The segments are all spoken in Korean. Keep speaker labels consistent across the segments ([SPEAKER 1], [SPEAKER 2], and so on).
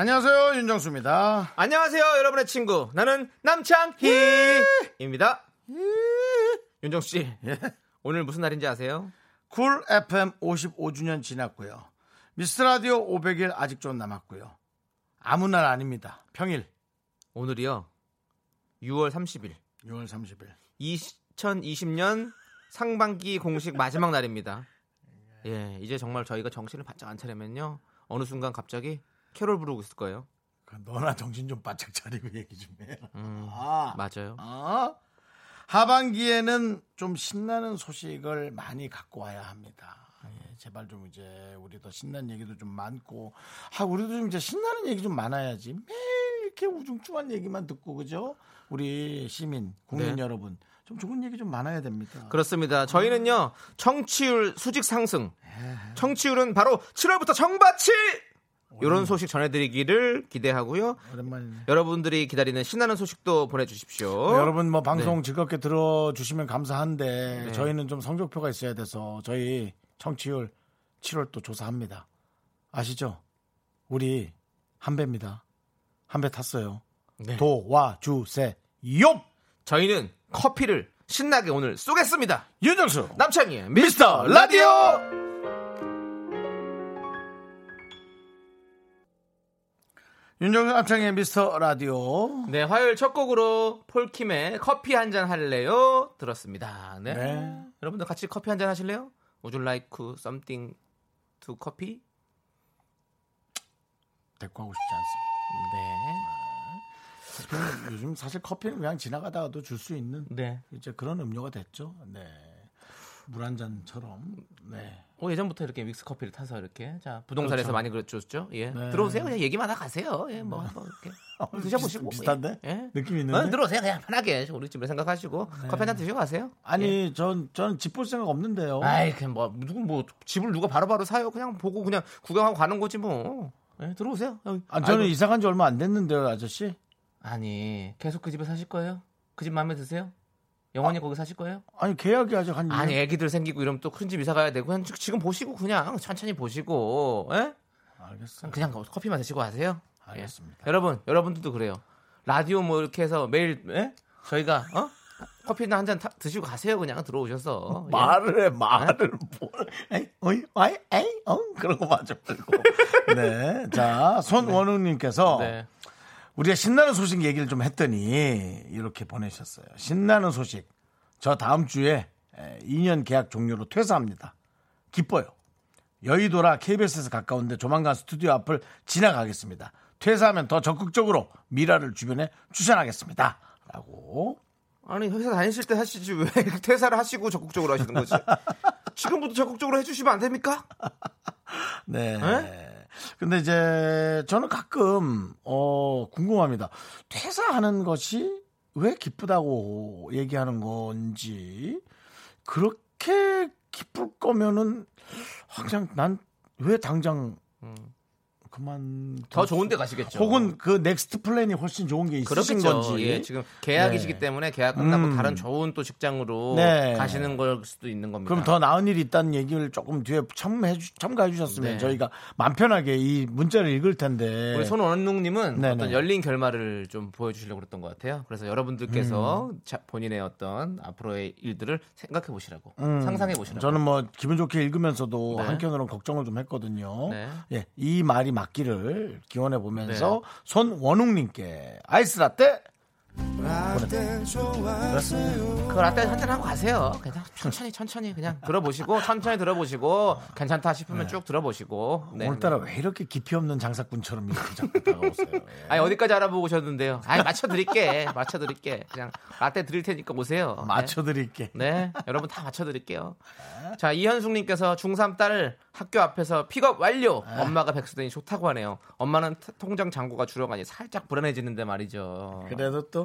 [SPEAKER 1] 안녕하세요 윤정수입니다.
[SPEAKER 2] 안녕하세요, 여러분의 친구. 나는 남창희입니다. 윤정수 씨, 오늘 무슨 날인지 아세요?
[SPEAKER 1] 쿨 FM 55주년 지났고요. 미스 라디오 500일 아직 좀 남았고요. 아무 날 아닙니다. 평일
[SPEAKER 2] 오늘이요. 6월 30일.
[SPEAKER 1] 6월 30일.
[SPEAKER 2] 2020년 상반기 공식 마지막 날입니다. 예, 이제 정말 저희가 정신을 바짝 안 차리면요. 어느 순간 갑자기 캐롤 부르고 있을 거예요.
[SPEAKER 1] 그 너나 정신 좀 바짝 차리고 얘기 좀 해.
[SPEAKER 2] 음,
[SPEAKER 1] 아,
[SPEAKER 2] 맞아요.
[SPEAKER 1] 어? 하반기에는 좀 신나는 소식을 많이 갖고 와야 합니다. 예, 제발 좀 이제 우리도 신나는 얘기도 좀 많고, 아 우리도 좀 이제 신나는 얘기 좀 많아야지. 매일 이렇게 우중충한 얘기만 듣고 그죠? 우리 시민, 국민
[SPEAKER 2] 네.
[SPEAKER 1] 여러분 좀 좋은 얘기 좀 많아야 됩니다.
[SPEAKER 2] 그렇습니다. 저희는요, 청취율 수직 상승. 청취율은 바로 7월부터 정바치! 이런 소식 전해드리기를 기대하고요.
[SPEAKER 1] 오랜만이네.
[SPEAKER 2] 여러분들이 기다리는 신나는 소식도 보내주십시오.
[SPEAKER 1] 네, 여러분 뭐 방송
[SPEAKER 2] 네.
[SPEAKER 1] 즐겁게 들어주시면 감사한데
[SPEAKER 2] 네.
[SPEAKER 1] 저희는 좀 성적표가 있어야 돼서 저희 청취율 7월 또 조사합니다. 아시죠? 우리 한 배입니다. 한 배 탔어요.
[SPEAKER 2] 네.
[SPEAKER 1] 도와주세요.
[SPEAKER 2] 저희는 커피를 신나게 오늘 쏘겠습니다.
[SPEAKER 1] 윤정수
[SPEAKER 2] 남창희의
[SPEAKER 1] 미스터 라디오. 윤정수 남창의 미스터 라디오.
[SPEAKER 2] 네, 화요일 첫 곡으로 폴킴의 커피 한 잔 할래요? 들었습니다. 네.
[SPEAKER 1] 네.
[SPEAKER 2] 여러분들 같이 커피 한 잔 하실래요? Would you like something to coffee?
[SPEAKER 1] 데리고 하고 싶지 않습니다.
[SPEAKER 2] 네.
[SPEAKER 1] 요즘 사실 커피는 그냥 지나가다가도 줄 수 있는
[SPEAKER 2] 네.
[SPEAKER 1] 이제 그런 음료가 됐죠. 네. 물 한 잔처럼. 네.
[SPEAKER 2] 어, 예전부터 이렇게 믹스 커피를 타서 이렇게 자 부동산에서
[SPEAKER 1] 그렇죠.
[SPEAKER 2] 많이 그랬죠. 예.
[SPEAKER 1] 네.
[SPEAKER 2] 들어오세요. 그냥 얘기만 하다 가세요. 예, 뭐 한번 이렇게 드셔보시고
[SPEAKER 1] 비슷- 비슷한데?
[SPEAKER 2] 예. 예.
[SPEAKER 1] 느낌 있는데?
[SPEAKER 2] 어, 들어오세요. 그냥 편하게 우리 집을 생각하시고 커피 한 잔 드시고 가세요.
[SPEAKER 1] 아니, 전, 저는 집 볼 생각 없는데요.
[SPEAKER 2] 아이 그냥 뭐 누구 뭐 집을 누가 바로 바로 사요? 그냥 보고 그냥 구경하고 가는 거지 뭐. 예, 들어오세요. 여기.
[SPEAKER 1] 아, 저는
[SPEAKER 2] 아이고.
[SPEAKER 1] 이사 간 지 얼마 안 됐는데요, 아저씨.
[SPEAKER 2] 아니 계속 그 집에 사실 거예요? 그 집 마음에 드세요? 영원히
[SPEAKER 1] 아.
[SPEAKER 2] 거기 사실 거예요?
[SPEAKER 1] 아니, 계약이 아직 한
[SPEAKER 2] 아니
[SPEAKER 1] 2년.
[SPEAKER 2] 애기들 생기고 이러면 또 큰 집 이사 가야 되고 그냥 지- 지금 보시고 그냥 천천히 보시고 예?
[SPEAKER 1] 알겠어요.
[SPEAKER 2] 그냥 커피만 드시고 가세요. 예.
[SPEAKER 1] 알겠습니다.
[SPEAKER 2] 여러분 여러분들도 그래요. 라디오 뭐 이렇게 해서 매일 예? 저희가 어? 커피나 한 잔 드시고 가세요 그냥 들어오셔서 예.
[SPEAKER 1] 말을 해, 말을 뭘. 에이, 어이, 아이, 에이, 어? 그런 거 마저 말고. 네. 자, 손원웅님께서
[SPEAKER 2] 네.
[SPEAKER 1] 우리가 신나는 소식 얘기를 좀 했더니 이렇게 보내셨어요. 신나는 소식. 저 다음 주에 2년 계약 종료로 퇴사합니다. 기뻐요. 여의도라 KBS에서 가까운데 조만간 스튜디오 앞을 지나가겠습니다. 퇴사하면 더 적극적으로 미라를 주변에 추천하겠습니다. 라고.
[SPEAKER 2] 아니 회사 다니실 때 하시지 왜 퇴사를 하시고 적극적으로 하시는 거지? 지금부터 적극적으로 해주시면 안 됩니까?
[SPEAKER 1] 네.
[SPEAKER 2] 에?
[SPEAKER 1] 근데 이제 저는 가끔 어 궁금합니다. 퇴사하는 것이 왜 기쁘다고 얘기하는 건지 그렇게 기쁠 거면은 아, 그냥 난왜 당장 그만
[SPEAKER 2] 더 좋은 데 가시겠죠.
[SPEAKER 1] 혹은 그 next plan이 훨씬 좋은 게 있으신
[SPEAKER 2] 그렇겠죠.
[SPEAKER 1] 건지
[SPEAKER 2] 예, 지금 계약이시기
[SPEAKER 1] 네.
[SPEAKER 2] 때문에 계약 끝나고
[SPEAKER 1] 음.
[SPEAKER 2] 다른 좋은 또 직장으로
[SPEAKER 1] 네.
[SPEAKER 2] 가시는 걸 수도 있는 겁니다.
[SPEAKER 1] 그럼 더 나은 일이 있다는 얘기를 조금 뒤에 첨해 주, 첨가해 주셨으면
[SPEAKER 2] 네.
[SPEAKER 1] 저희가 마음 편하게 이 문자를 읽을 텐데
[SPEAKER 2] 우리 손원웅 님은
[SPEAKER 1] 네네.
[SPEAKER 2] 어떤 열린 결말을 좀 보여 주시려고 그랬던 것 같아요. 그래서 여러분들께서
[SPEAKER 1] 음.
[SPEAKER 2] 자- 본인의 어떤 앞으로의 일들을 생각해 보시라고,
[SPEAKER 1] 음,
[SPEAKER 2] 상상해 보시라고.
[SPEAKER 1] 저는 뭐 기분 좋게 읽으면서도
[SPEAKER 2] 네.
[SPEAKER 1] 한편으로는 걱정을 좀 했거든요.
[SPEAKER 2] 네.
[SPEAKER 1] 예, 이 말이 맞기를 기원해 보면서
[SPEAKER 2] 네.
[SPEAKER 1] 손원웅님께 아이스 라떼
[SPEAKER 2] 그 라떼 한잔 하고 가세요. 그냥 천천히 천천히 그냥 들어보시고 천천히 들어보시고 괜찮다 싶으면 쭉 들어보시고. 네.
[SPEAKER 1] 오늘따라 왜 이렇게 깊이 없는 장사꾼처럼 이렇게 자꾸 다가오세요? 예.
[SPEAKER 2] 아니 어디까지 알아보고 오셨는데요? 아니 맞춰드릴게, 맞춰드릴게. 그냥 라떼 드릴 테니까 오세요. 네.
[SPEAKER 1] 맞춰드릴게.
[SPEAKER 2] 네, 여러분 다 맞춰드릴게요. 자, 이현숙님께서 중3 딸 학교 앞에서 픽업 완료. 엄마가 백수되니 좋다고 하네요. 엄마는 타- 통장 잔고가 줄어가니 살짝 불안해지는데 말이죠.
[SPEAKER 1] 그래도 또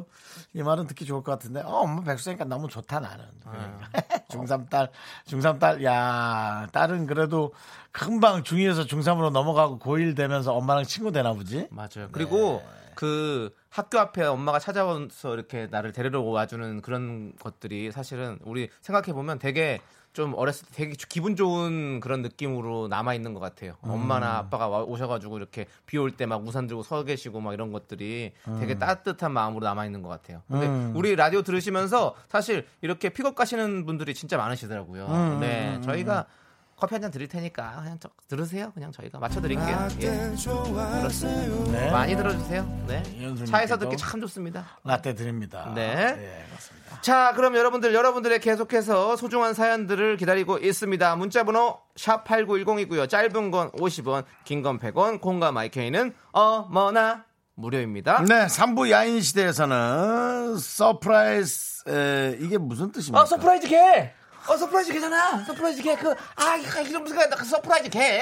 [SPEAKER 1] 이 말은 듣기 좋을 것 같은데, 어, 엄마 백수니까 너무 좋다 나는. 그러니까. 중3 딸, 중3 딸, 야, 딸은 그래도 금방 중2에서 중3으로 넘어가고 고1 되면서 엄마랑 친구 되나 보지?
[SPEAKER 2] 맞아요. 그리고 그 학교 앞에 엄마가 찾아와서 이렇게 나를 데리러 와주는 그런 것들이 사실은 우리 생각해 보면 되게 좀 어렸을 때 되게 기분 좋은 그런 느낌으로 남아 있는 것 같아요. 엄마나 아빠가 와- 오셔가지고 이렇게 비 올 때 막 우산 들고 서 계시고 막 이런 것들이 되게 따뜻한 마음으로 남아 있는 것 같아요. 근데 우리 라디오 들으시면서 사실 이렇게 픽업 가시는 분들이 진짜 많으시더라고요. 네, 저희가 커피 한 잔 드릴 테니까 그냥 저- 들으세요. 그냥 저희가 맞춰 드릴게요. 예. 그렇습니다.
[SPEAKER 1] 네.
[SPEAKER 2] 많이 들어주세요. 네.
[SPEAKER 1] 이현수님께도
[SPEAKER 2] 차에서 듣기 참 좋습니다.
[SPEAKER 1] 라떼 드립니다.
[SPEAKER 2] 네.
[SPEAKER 1] 예, 그렇습니다.
[SPEAKER 2] 자, 그럼 여러분들, 여러분들의 계속해서 소중한 사연들을 기다리고 있습니다. 문자번호 샵 8910이고요. 짧은 건 50원, 긴 건 100원, 공감 마이케이는 어머나 무료입니다.
[SPEAKER 1] 네, 3부 야인 시대에서는 서프라이즈, 에, 이게 무슨 뜻입니까?
[SPEAKER 2] 어, 서프라이즈 걔! 어, 서프라이즈 걔잖아! 서프라이즈 걔! 그, 아, 이런 무슨 걔, 그 서프라이즈 걔!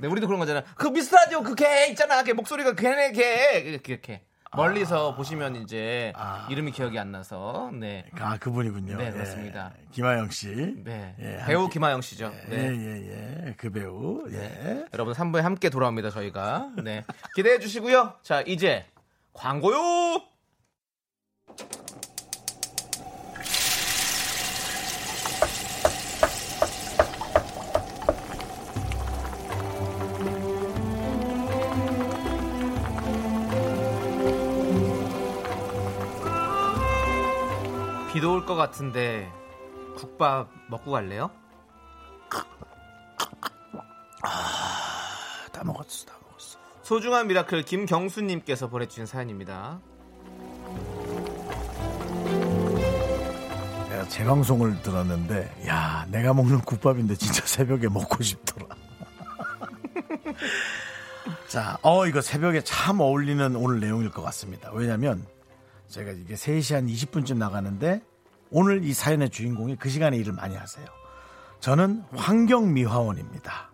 [SPEAKER 2] 네, 우리도 그런 거잖아. 그 미스 라디오 그 걔 있잖아. 걔 목소리가 걔네 걔! 이렇게, 이렇게. 멀리서 보시면 이제 이름이 기억이 안 나서, 네.
[SPEAKER 1] 아, 그분이군요.
[SPEAKER 2] 네,
[SPEAKER 1] 예.
[SPEAKER 2] 그렇습니다.
[SPEAKER 1] 김하영 씨.
[SPEAKER 2] 네.
[SPEAKER 1] 예,
[SPEAKER 2] 배우
[SPEAKER 1] 함께-
[SPEAKER 2] 김하영 씨죠.
[SPEAKER 1] 예,
[SPEAKER 2] 네.
[SPEAKER 1] 예, 예. 그 배우. 예.
[SPEAKER 2] 여러분 3부에 함께 돌아옵니다, 저희가. 네. 기대해 주시고요. 자, 이제 광고요! 비도 올 것 같은데 국밥 먹고 갈래요?
[SPEAKER 1] 다 먹었어, 다 먹었어.
[SPEAKER 2] 소중한 미라클 김경수님께서 보내주신 사연입니다.
[SPEAKER 1] 내가 재방송을 들었는데, 야, 내가 먹는 국밥인데 진짜 새벽에 먹고 싶더라. 자, 어, 이거 새벽에 참 어울리는 오늘 내용일 것 같습니다. 왜냐면, 제가 이게 3시 한 20분쯤 나가는데, 오늘 이 사연의 주인공이 그 시간에 일을 많이 하세요. 저는 환경미화원입니다.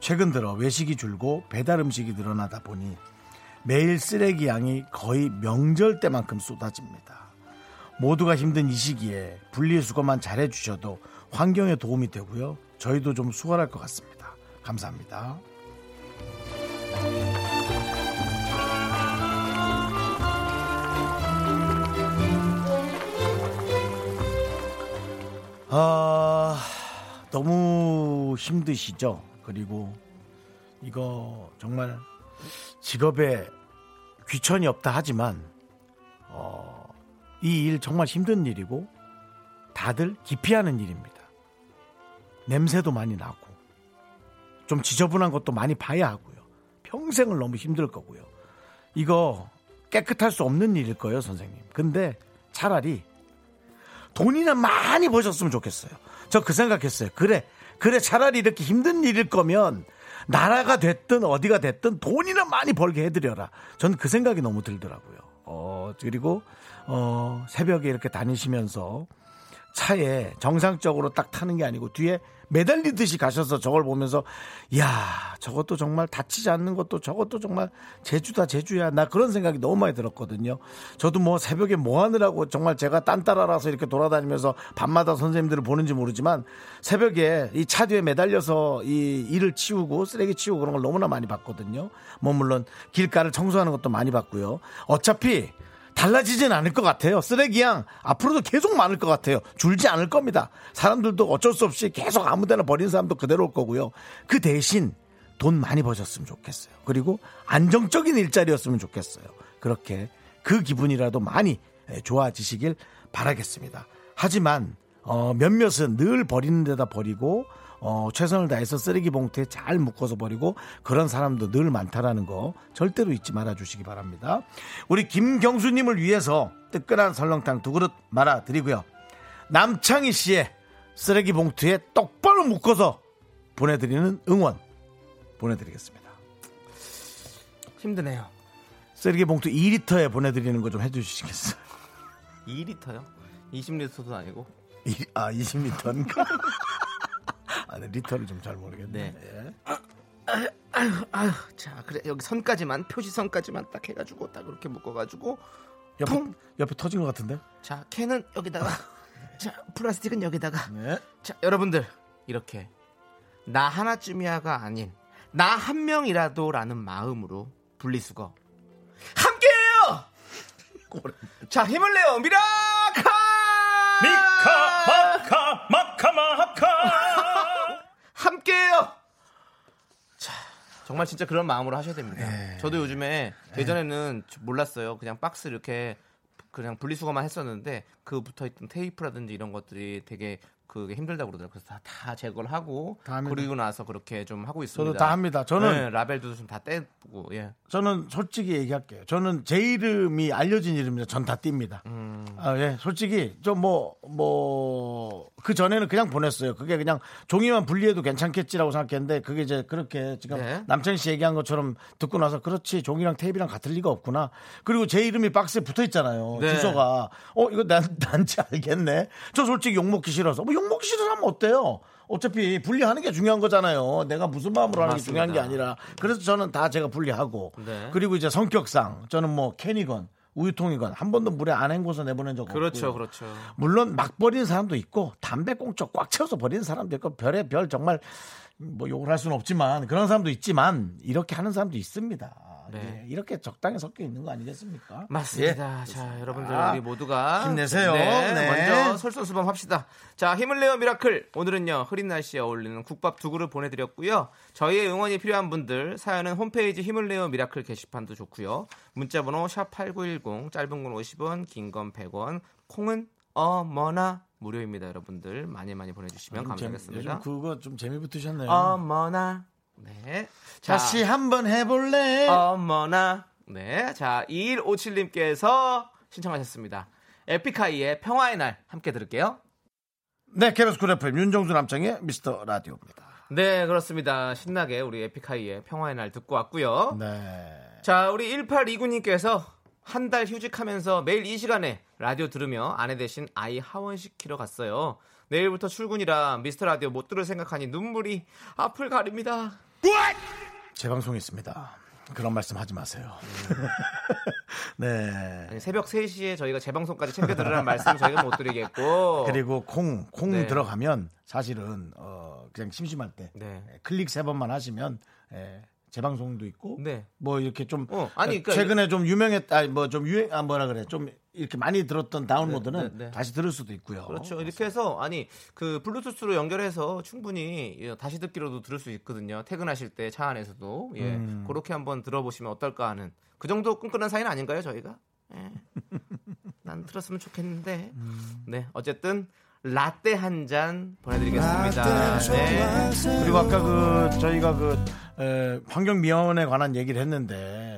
[SPEAKER 1] 최근 들어 외식이 줄고 배달 음식이 늘어나다 보니 매일 쓰레기 양이 거의 명절 때만큼 쏟아집니다. 모두가 힘든 이 시기에 분리수거만 잘해주셔도 환경에 도움이 되고요. 저희도 좀 수월할 것 같습니다. 감사합니다. 아, 너무 힘드시죠? 그리고 이거 정말 직업에 귀천이 없다 하지만 어, 이 일 정말 힘든 일이고 다들 기피하는 일입니다. 냄새도 많이 나고 좀 지저분한 것도 많이 봐야 하고요. 평생을 너무 힘들 거고요. 이거 깨끗할 수 없는 일일 거예요, 선생님. 근데 차라리 돈이나 많이 버셨으면 좋겠어요. 저 그 생각했어요. 그래, 그래, 차라리 이렇게 힘든 일일 거면 나라가 됐든 어디가 됐든 돈이나 많이 벌게 해드려라. 저는 그 생각이 너무 들더라고요. 어, 그리고, 어, 새벽에 이렇게 다니시면서 차에 정상적으로 딱 타는 게 아니고 뒤에 매달리듯이 가셔서 저걸 보면서 야 저것도 정말 다치지 않는 것도 저것도 정말 제주다 제주야. 나 그런 생각이 너무 많이 들었거든요. 저도 뭐 새벽에 뭐 하느라고 정말 제가 딴따라라서 이렇게 돌아다니면서 밤마다 선생님들을 보는지 모르지만 새벽에 이 차 뒤에 매달려서 이 일을 치우고 쓰레기 치우고 그런 걸 너무나 많이 봤거든요. 뭐 물론 길가를 청소하는 것도 많이 봤고요. 어차피 달라지진 않을 것 같아요. 쓰레기 양 앞으로도 계속 많을 것 같아요. 줄지 않을 겁니다. 사람들도 어쩔 수 없이 계속 아무데나 버린 사람도 그대로 올 거고요. 그 대신 돈 많이 버셨으면 좋겠어요. 그리고 안정적인 일자리였으면 좋겠어요. 그렇게 그 기분이라도 많이 좋아지시길 바라겠습니다. 하지만 어, 몇몇은 늘 버리는 데다 버리고 어, 최선을 다해서 쓰레기 봉투에 잘 묶어서 버리고 그런 사람도 늘 많다라는 거 절대로 잊지 말아 주시기 바랍니다. 우리 김경수님을 위해서 뜨끈한 설렁탕 두 그릇 말아 드리고요. 남창희 씨의 쓰레기 봉투에 똑바로 묶어서 보내드리는 응원 보내드리겠습니다.
[SPEAKER 2] 힘드네요.
[SPEAKER 1] 쓰레기 봉투 2리터에 보내드리는 거 좀 해주시겠어요?
[SPEAKER 2] 2리터요? 20리터도 아니고.
[SPEAKER 1] 이- 아 20리터인가? 아, 네, 리터를 좀 잘 모르겠네.
[SPEAKER 2] 네.
[SPEAKER 1] 예.
[SPEAKER 2] 아휴, 자, 그래 여기 선까지만 표시선까지만 딱 해가지고 딱 이렇게 묶어가지고
[SPEAKER 1] 옆에,
[SPEAKER 2] 통!
[SPEAKER 1] 옆에 터진 것 같은데?
[SPEAKER 2] 자 캔은 여기다가 자 플라스틱은 여기다가
[SPEAKER 1] 네.
[SPEAKER 2] 자 여러분들 이렇게 나 하나쯤이야가 아닌 나 한 명이라도 라는 마음으로 분리수거 함께해요. 자 힘을 내요 미라카
[SPEAKER 3] 미카 마카 마카 마카
[SPEAKER 2] 함께해요. 자 정말 진짜 그런 마음으로 하셔야 됩니다.
[SPEAKER 1] 네.
[SPEAKER 2] 저도 요즘에 예전에는 몰랐어요. 그냥 박스 이렇게 그냥 분리수거만 했었는데 그 붙어 있던 테이프라든지 이런 것들이 되게 그게 힘들다고 그러더라고요. 그래서 다, 다 제거를 하고
[SPEAKER 1] 다.
[SPEAKER 2] 그리고 나서 그렇게 좀 하고 있습니다.
[SPEAKER 1] 저도 다 합니다. 저는
[SPEAKER 2] 네, 라벨도 좀 다 떼고 예.
[SPEAKER 1] 저는 솔직히 얘기할게요. 저는 제 이름이 알려진 이름이라 전 다 띱니다.
[SPEAKER 2] 음.
[SPEAKER 1] 아, 예, 솔직히 좀 뭐 뭐 그 전에는 그냥 보냈어요. 그게 그냥 종이만 분리해도 괜찮겠지라고 생각했는데 그게 이제 그렇게 지금
[SPEAKER 2] 네.
[SPEAKER 1] 남창희 씨 얘기한 것처럼 듣고 나서 그렇지 종이랑 테이프랑 같을 리가 없구나. 그리고 제 이름이 박스에 붙어 있잖아요.
[SPEAKER 2] 네.
[SPEAKER 1] 주소가 어 이거 난 난지 알겠네. 저 솔직히 욕 먹기 싫어서 뭐욕 먹기 싫어서 하면 어때요? 어차피 분리하는 게 중요한 거잖아요. 내가 무슨 마음으로 하는 게
[SPEAKER 2] 맞습니다.
[SPEAKER 1] 중요한 게 아니라 그래서 저는 다 제가 분리하고
[SPEAKER 2] 네.
[SPEAKER 1] 그리고 이제 성격상 저는 뭐 캔이건 우유통이건 한 번도 물에 안 헹궈서 내보낸 적 없고
[SPEAKER 2] 그렇죠, 그렇죠.
[SPEAKER 1] 물론 막 버리는 사람도 있고 담배 꽁초 꽉 채워서 버리는 사람도 있고 별의 별 정말 뭐 욕을 할 수는 없지만 그런 사람도 있지만 이렇게 하는 사람도 있습니다.
[SPEAKER 2] 네.
[SPEAKER 1] 예, 이렇게 적당히 섞여 있는 거 아니겠습니까?
[SPEAKER 2] 맞습니다.
[SPEAKER 1] 예.
[SPEAKER 2] 자, 여러분들
[SPEAKER 1] 아,
[SPEAKER 2] 우리 모두가
[SPEAKER 1] 힘내세요.
[SPEAKER 2] 네,
[SPEAKER 1] 네.
[SPEAKER 2] 먼저 솔선수범 합시다. 자, 힘을 내요 미라클. 오늘은요 흐린 날씨에 어울리는 국밥 두 그릇 보내드렸고요. 저희의 응원이 필요한 분들 사연은 홈페이지 힘을 내요 미라클 게시판도 좋고요. 문자번호 샵 #8910 짧은 건 50원, 긴 건 100원, 콩은 어머나 무료입니다. 여러분들 많이 많이 보내주시면
[SPEAKER 1] 요즘,
[SPEAKER 2] 감사하겠습니다.
[SPEAKER 1] 요즘 그거 좀 재미 붙으셨네요.
[SPEAKER 2] 어머나. 네. 자,
[SPEAKER 1] 다시 한번 해볼래?
[SPEAKER 2] 어머나. 네. 자, 2157님께서 신청하셨습니다. 에픽하이의 평화의 날 함께 들을게요.
[SPEAKER 1] 네, KBS 쿨 FM 윤정수 남창희의 미스터 라디오입니다.
[SPEAKER 2] 네, 그렇습니다. 신나게 우리 에픽하이의 평화의 날 듣고 왔고요.
[SPEAKER 1] 네.
[SPEAKER 2] 자, 우리 1829님께서 한 달 휴직하면서 매일 이 시간에 라디오 들으며 아내 대신 아이 하원시키러 갔어요. 내일부터 출근이라 미스터 라디오 못 들을 생각하니 눈물이 앞을 가립니다.
[SPEAKER 1] 재방송이 있습니다. 그런 말씀 하지 마세요. 네.
[SPEAKER 2] 아니, 새벽 3시에 저희가 재방송까지 챙겨 들으라는 말씀 저희가 못 드리겠고.
[SPEAKER 1] 그리고 콩, 콩
[SPEAKER 2] 네.
[SPEAKER 1] 들어가면 사실은 어, 그냥 심심할 때
[SPEAKER 2] 네.
[SPEAKER 1] 클릭 세 번만 하시면 예, 재방송도 있고
[SPEAKER 2] 네.
[SPEAKER 1] 뭐 이렇게 좀
[SPEAKER 2] 어, 아니, 그러니까
[SPEAKER 1] 최근에 좀 유명했다 뭐 좀 유행 아 뭐라 그래 좀 이렇게 많이 들었던 다운로드는
[SPEAKER 2] 네, 네.
[SPEAKER 1] 다시 들을 수도 있고요.
[SPEAKER 2] 그렇죠. 이렇게 해서 아니 그 블루투스로 연결해서 충분히 예, 다시 듣기로도 들을 수 있거든요. 퇴근하실 때 차 안에서도 예
[SPEAKER 1] 음.
[SPEAKER 2] 그렇게 한번 들어보시면 어떨까 하는 그 정도 끈끈한 사이는 아닌가요 저희가? 예. 난 들었으면 좋겠는데
[SPEAKER 1] 음.
[SPEAKER 2] 네 어쨌든 라떼 한 잔 보내드리겠습니다. 네.
[SPEAKER 1] 그리고 아까 그 저희가 그 에, 환경 미화원에 관한 얘기를 했는데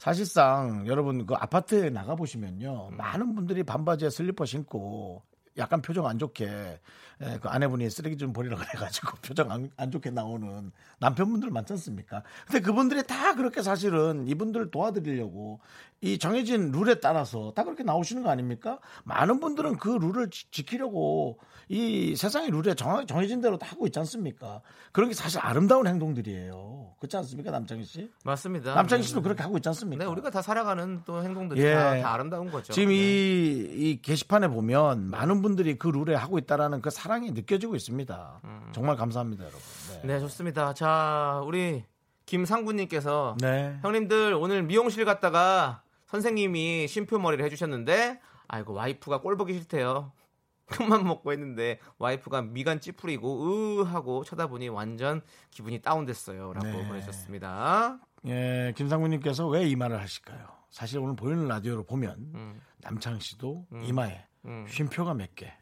[SPEAKER 1] 사실상 여러분 그 아파트에 나가 보시면요. 많은 분들이 반바지에 슬리퍼 신고 약간 표정 안 좋게 에, 그 아내분이 쓰레기 좀 버리라 그래가지고 표정 안, 안 좋게 나오는 남편분들 많지 않습니까? 근데 그분들이 다 그렇게 사실은 이분들 도와드리려고 이 정해진 룰에 따라서 다 그렇게 나오시는 거 아닙니까? 많은 분들은 그 룰을 지, 지키려고 이 세상의 룰에 정, 정해진 대로 다 하고 있지 않습니까? 그런 게 사실 아름다운 행동들이에요. 그렇지 않습니까, 남창희 씨?
[SPEAKER 2] 맞습니다.
[SPEAKER 1] 남창희 씨도 그렇게 하고 있지 않습니까?
[SPEAKER 2] 네 우리가 다 살아가는 또 행동들이
[SPEAKER 1] 예.
[SPEAKER 2] 다, 다 아름다운 거죠.
[SPEAKER 1] 지금
[SPEAKER 2] 네.
[SPEAKER 1] 이, 이 게시판에 보면 많은 분들이 그 룰에 하고 있다라는 그 사랑이 느껴지고 있습니다. 정말 감사합니다, 여러분. 네.
[SPEAKER 2] 네 좋습니다. 자 우리 김상구님께서
[SPEAKER 1] 네.
[SPEAKER 2] 형님들 오늘 미용실 갔다가 선생님이 쉼표 머리를 해주셨는데 아이고 와이프가 꼴 보기 싫대요. 큰맘 먹고 했는데 와이프가 미간 찌푸리고 으 하고 쳐다보니 완전 기분이 다운됐어요. 라고
[SPEAKER 1] 네.
[SPEAKER 2] 보내셨습니다.
[SPEAKER 1] 예, 김상구님께서 왜 이 말을 하실까요? 사실 오늘 보이는 라디오를 보면
[SPEAKER 2] 음.
[SPEAKER 1] 남창 씨도 이마에
[SPEAKER 2] 음.
[SPEAKER 1] 쉼표가 몇 개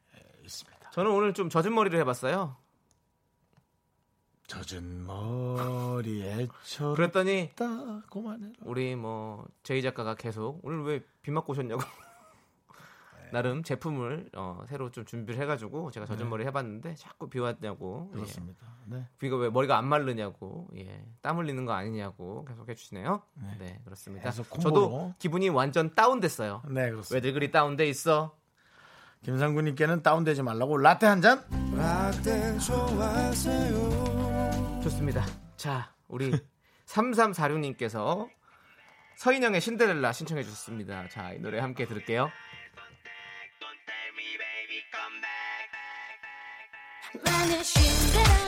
[SPEAKER 1] 있습니다.
[SPEAKER 2] 저는 오늘 좀 젖은 머리를 해봤어요.
[SPEAKER 1] 젖은 머리에 젖다
[SPEAKER 2] 그랬더니
[SPEAKER 1] 고만해라.
[SPEAKER 2] 우리 뭐 제이 작가가 계속 오늘 왜 비 맞고 오셨냐고
[SPEAKER 1] 네.
[SPEAKER 2] 나름 제품을 어, 새로 좀 준비를 해가지고 제가 젖은 머리 해봤는데 자꾸 비 왔냐고 예.
[SPEAKER 1] 그렇습니다. 네.
[SPEAKER 2] 비가 왜 머리가 안 마르냐고 예. 땀 흘리는 거 아니냐고 계속 해주시네요. 네, 그렇습니다.
[SPEAKER 1] 계속 콤보로.
[SPEAKER 2] 저도 기분이 완전 다운됐어요.
[SPEAKER 1] 네, 그렇습니다.
[SPEAKER 2] 왜들 그리 다운돼 있어?
[SPEAKER 1] 김상구님께는 다운되지 말라고 라떼 한 잔.
[SPEAKER 2] 좋습니다. 자, 우리 3346님께서 서인영의 신데렐라 신청해 주셨습니다. 자, 이 노래 함께 들을게요.
[SPEAKER 4] 나는 신데렐라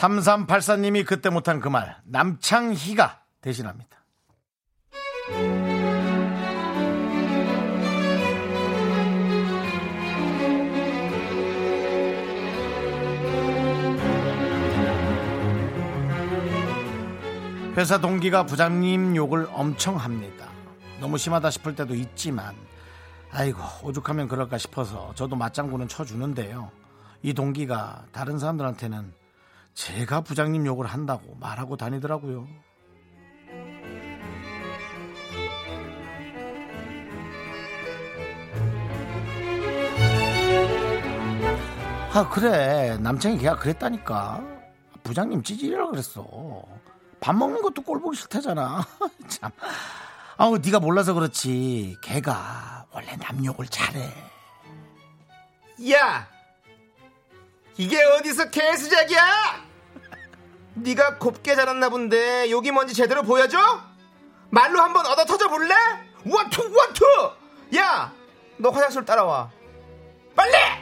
[SPEAKER 1] 3384님이 그때 못한 그 말 남창희가 대신합니다. 회사 동기가 부장님 욕을 엄청 합니다. 너무 심하다 싶을 때도 있지만 아이고 오죽하면 그럴까 싶어서 저도 맞장구는 쳐주는데요. 이 동기가 다른 사람들한테는 제가 부장님 욕을 한다고 말하고 다니더라고요. 아 그래. 남창이 걔가 그랬다니까. 부장님 찌질이라 그랬어. 밥 먹는 것도 꼴 보기 싫다잖아. 참. 아우 네가 몰라서 그렇지. 걔가 원래 남 욕을 잘해.
[SPEAKER 2] 야! 이게 어디서 개수작이야? 네가 곱게 자랐나 본데 욕이 뭔지 제대로 보여줘? 말로 한번 얻어 터져 볼래? 원투 원투! 야! 너 화장실 따라와 빨리!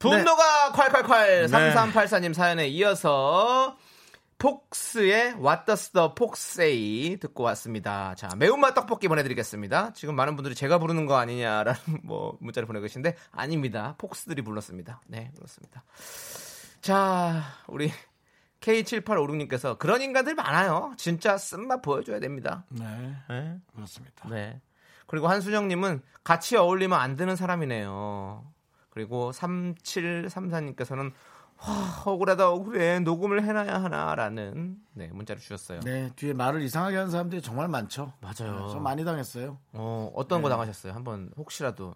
[SPEAKER 2] 분노가 콸콸콸 3384님 사연에 이어서 폭스의 What Does the Fox Say 듣고 왔습니다. 자, 매운맛 떡볶이 보내드리겠습니다. 지금 많은 분들이 제가 부르는 거 아니냐라는 뭐 문자를 보내고 계신데 아닙니다. 폭스들이 불렀습니다. 네, 그렇습니다. 자, 우리 K7856님께서 그런 인간들 많아요. 진짜 쓴맛 보여줘야 됩니다.
[SPEAKER 1] 네
[SPEAKER 2] 네.
[SPEAKER 1] 그렇습니다
[SPEAKER 2] 네. 그리고 한순영님은 같이 어울리면 안 되는 사람이네요. 그리고 3734님께서는 와, 억울하다, 억울해. 녹음을 해놔야 하나라는 네, 문자를 주셨어요.
[SPEAKER 1] 네, 뒤에 말을 이상하게 하는 사람들이 정말 많죠.
[SPEAKER 2] 맞아요.
[SPEAKER 1] 네, 좀 많이 당했어요.
[SPEAKER 2] 어, 어떤 거 당하셨어요? 한번 혹시라도.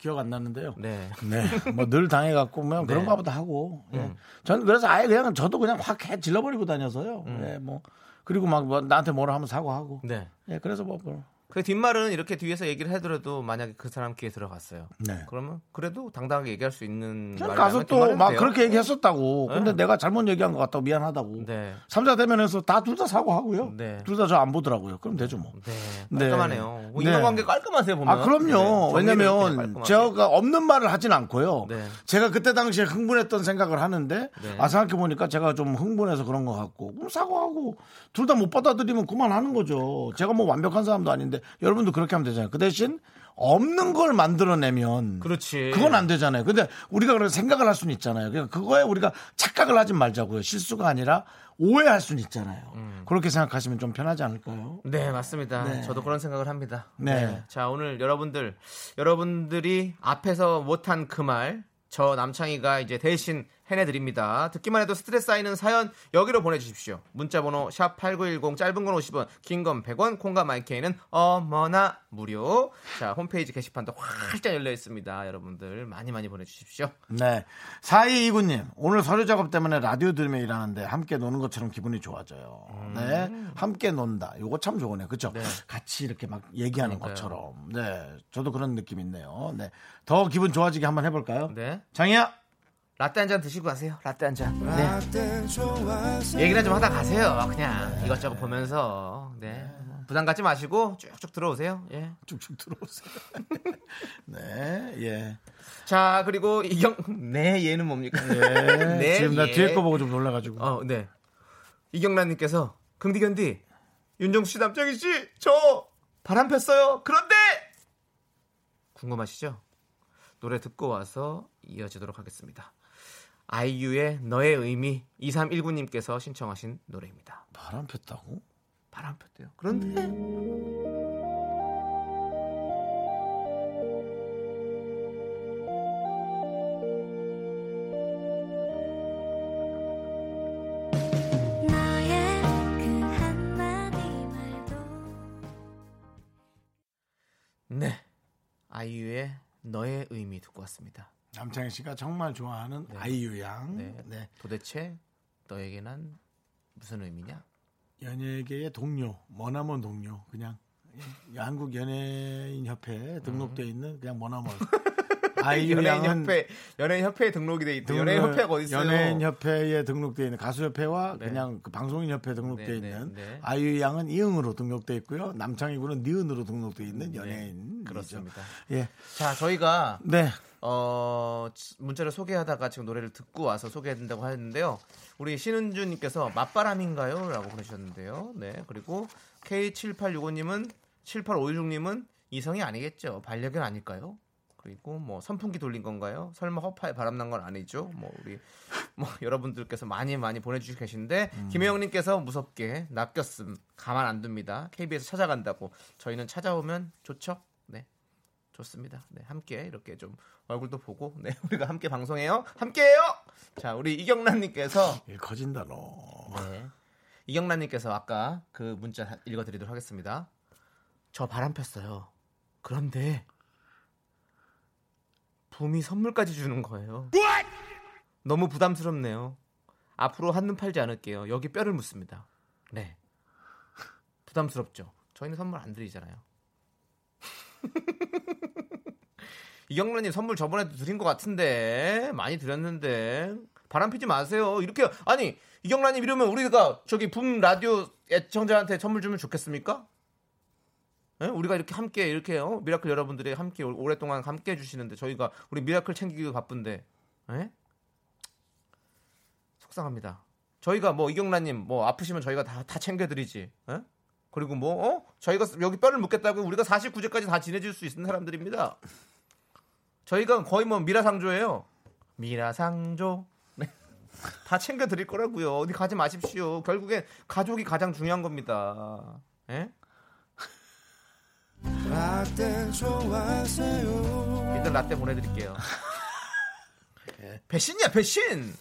[SPEAKER 1] 기억 안 나는데요.
[SPEAKER 2] 네.
[SPEAKER 1] 네, 뭐 늘 당해갖고 뭐
[SPEAKER 2] 네.
[SPEAKER 1] 그런가 보다 하고. 예.
[SPEAKER 2] 음.
[SPEAKER 1] 저는 그래서 아예 그냥 저도 그냥 확 해 질러버리고 다녀서요. 예, 뭐 그리고 막 뭐 나한테 뭐라 하면 사과하고.
[SPEAKER 2] 네.
[SPEAKER 1] 예, 그래서 뭐, 뭐.
[SPEAKER 2] 그 뒷말은 이렇게 뒤에서 얘기를 해더라도 만약에 그 사람 귀에 들어갔어요.
[SPEAKER 1] 네.
[SPEAKER 2] 그러면 그래도 당당하게 얘기할 수 있는 말이라면
[SPEAKER 1] 가서 또 막. 그렇게 얘기했었다고. 근데
[SPEAKER 2] 네.
[SPEAKER 1] 내가 잘못 얘기한 것 같다고 미안하다고.
[SPEAKER 2] 네.
[SPEAKER 1] 삼자 대면에서 다 둘 다 사과하고요.
[SPEAKER 2] 네.
[SPEAKER 1] 둘다 저 안 보더라고요. 그럼 되죠 뭐.
[SPEAKER 2] 네.
[SPEAKER 1] 네.
[SPEAKER 2] 깔끔하네요. 뭐
[SPEAKER 1] 네.
[SPEAKER 2] 인간관계 깔끔하세요 보면.
[SPEAKER 1] 아, 그럼요.
[SPEAKER 2] 네.
[SPEAKER 1] 왜냐면. 제가 없는 말을 하진 않고요.
[SPEAKER 2] 네.
[SPEAKER 1] 제가 그때 당시에 흥분했던 생각을 하는데
[SPEAKER 2] 네.
[SPEAKER 1] 아 생각해 보니까 제가 좀 흥분해서 그런 것 같고 그럼 사과하고 둘 다 못 받아들이면 그만하는 거죠. 제가 뭐 완벽한 사람도 아닌데 여러분도 그렇게 하면 되잖아요. 그 대신 없는 걸 만들어내면
[SPEAKER 2] 그렇지.
[SPEAKER 1] 그건 안 되잖아요. 근데 우리가 그런 생각을 할 수는 있잖아요. 그러니까 그거에 우리가 착각을 하지 말자고요. 실수가 아니라 오해할 수는 있잖아요. 그렇게 생각하시면 좀 편하지 않을까요?
[SPEAKER 2] 네, 맞습니다.
[SPEAKER 1] 네.
[SPEAKER 2] 저도 그런 생각을 합니다.
[SPEAKER 1] 네.
[SPEAKER 2] 자, 오늘 여러분들, 여러분들이 앞에서 못한 그 말, 저 남창희가 이제 대신 해내드립니다. 듣기만 해도 스트레스 쌓이는 사연 여기로 보내주십시오. 문자번호 샵 8910 짧은 건 50원 긴 건 100원 콩과 마이케이는 어머나 무료 자 홈페이지 게시판도 활짝 열려 있습니다. 여러분들 많이 많이 보내주십시오.
[SPEAKER 1] 네. 4229님, 오늘 서류 작업 때문에 라디오 들으며 일하는데 함께 노는 것처럼 기분이 좋아져요. 네. 함께 논다. 요거 참 좋으네요. 그죠? 같이 이렇게 막 얘기하는
[SPEAKER 2] 그러니까요.
[SPEAKER 1] 것처럼. 네. 저도 그런 느낌 있네요. 네. 더 기분 좋아지게 한번 해볼까요?
[SPEAKER 2] 네.
[SPEAKER 1] 장이야!
[SPEAKER 2] 라떼 한 잔 드시고 가세요. 라떼 한 잔. 네. 얘기나 좀 하다 가세요. 그냥 이것저것 보면서. 네. 부담 갖지 마시고 쭉쭉 들어오세요. 예.
[SPEAKER 1] 쭉쭉 들어오세요. 네. 예.
[SPEAKER 2] 자 그리고 이경 네 얘는 뭡니까?
[SPEAKER 1] 예.
[SPEAKER 2] 네,
[SPEAKER 1] 지금 나
[SPEAKER 2] 예.
[SPEAKER 1] 뒤에 거 보고 좀 놀라 가지고.
[SPEAKER 2] 어, 네. 이경란 님께서 긍디견디 윤정수 씨 남창희 씨 저 바람 폈어요. 그런데 궁금하시죠? 노래 듣고 와서 이어지도록 하겠습니다. 아이유의 너의 의미 2319님께서 신청하신 노래입니다.
[SPEAKER 1] 바람 폈다고?
[SPEAKER 2] 바람 폈대요. 그런데 그네 아이유의 너의 의미 듣고 왔습니다.
[SPEAKER 1] 남창희 씨가 정말 좋아하는 아이유 양.
[SPEAKER 2] 네.
[SPEAKER 1] 네.
[SPEAKER 2] 도대체 너에게는 무슨 의미냐?
[SPEAKER 1] 연예계의 동료, 머나먼 동료, 그냥 예, 한국 연예인 협회에 등록돼 있는 그냥 머나먼. 아이유
[SPEAKER 2] 연예인 협회 연예인 협회에 등록이 돼 있대.
[SPEAKER 1] 등록-
[SPEAKER 2] 연예인 협회가 어디 있어요?
[SPEAKER 1] 연예인 협회에 등록돼 있는 가수 협회와
[SPEAKER 2] 네.
[SPEAKER 1] 그냥 그 방송인 협회에 등록돼
[SPEAKER 2] 네,
[SPEAKER 1] 있는
[SPEAKER 2] 네, 네.
[SPEAKER 1] 아이유 양은 이응으로 등록돼 있고요. 남창희 군은 니은으로 등록돼 있는 연예인.
[SPEAKER 2] 네, 그렇습니다.
[SPEAKER 1] 예.
[SPEAKER 2] 자, 저희가
[SPEAKER 1] 네.
[SPEAKER 2] 어, 문자를 소개하다가 지금 노래를 듣고 와서 소개해야 된다고 하는데요. 우리 신은주님께서 맞바람인가요? 라고 보내주셨는데요. 네. 그리고 K7865님은 7856님은 이성이 아니겠죠. 반려견 아닐까요? 그리고 뭐 선풍기 돌린 건가요? 설마 허파에 바람 난 건 아니죠? 뭐 우리 뭐 여러분들께서 많이 많이 보내주시고 계신데 김혜영님께서 무섭게 낚였음 가만 안 둡니다. KBS 찾아간다고 저희는 찾아오면 좋죠? 네 좋습니다. 네, 함께 이렇게 좀 얼굴도 보고 네, 우리가 함께 방송해요. 함께해요. 자, 우리 이경란 님께서
[SPEAKER 1] 일 커진다 너.
[SPEAKER 2] 네. 이경란 님께서 아까 그 문자 읽어 드리도록 하겠습니다. 저 바람 폈어요. 그런데 붐이 선물까지 주는 거예요. 너무 부담스럽네요. 앞으로 한눈 팔지 않을게요. 여기 뼈를 묻습니다. 네. 부담스럽죠. 저희는 선물 안 드리잖아요. 이경란님 선물 저번에도 드린 것 같은데 많이 드렸는데 바람 피지 마세요. 이렇게 아니 이경란님 이러면 우리가 저기 붐 라디오 애청자한테 선물 주면 좋겠습니까? 예? 우리가 이렇게 함께 이렇게 어? 미라클 여러분들이 함께 오- 오랫동안 함께 해주시는데 저희가 우리 미라클 챙기기 바쁜데 예? 속상합니다. 저희가 뭐 이경란님 뭐 아프시면 저희가 다, 다 챙겨드리지. 예? 그리고 뭐 어? 저희가 여기 뼈를 묻겠다고 우리가 49제까지 다 지내줄 수 있는 사람들입니다. 저희가 거의 뭐 미라상조예요. 미라상조. 네. 다 챙겨 드릴 거라고요. 어디 가지 마십시오. 결국엔 가족이 가장 중요한 겁니다. 예? 일단 라떼 보내드릴게요. 배신이야 배신.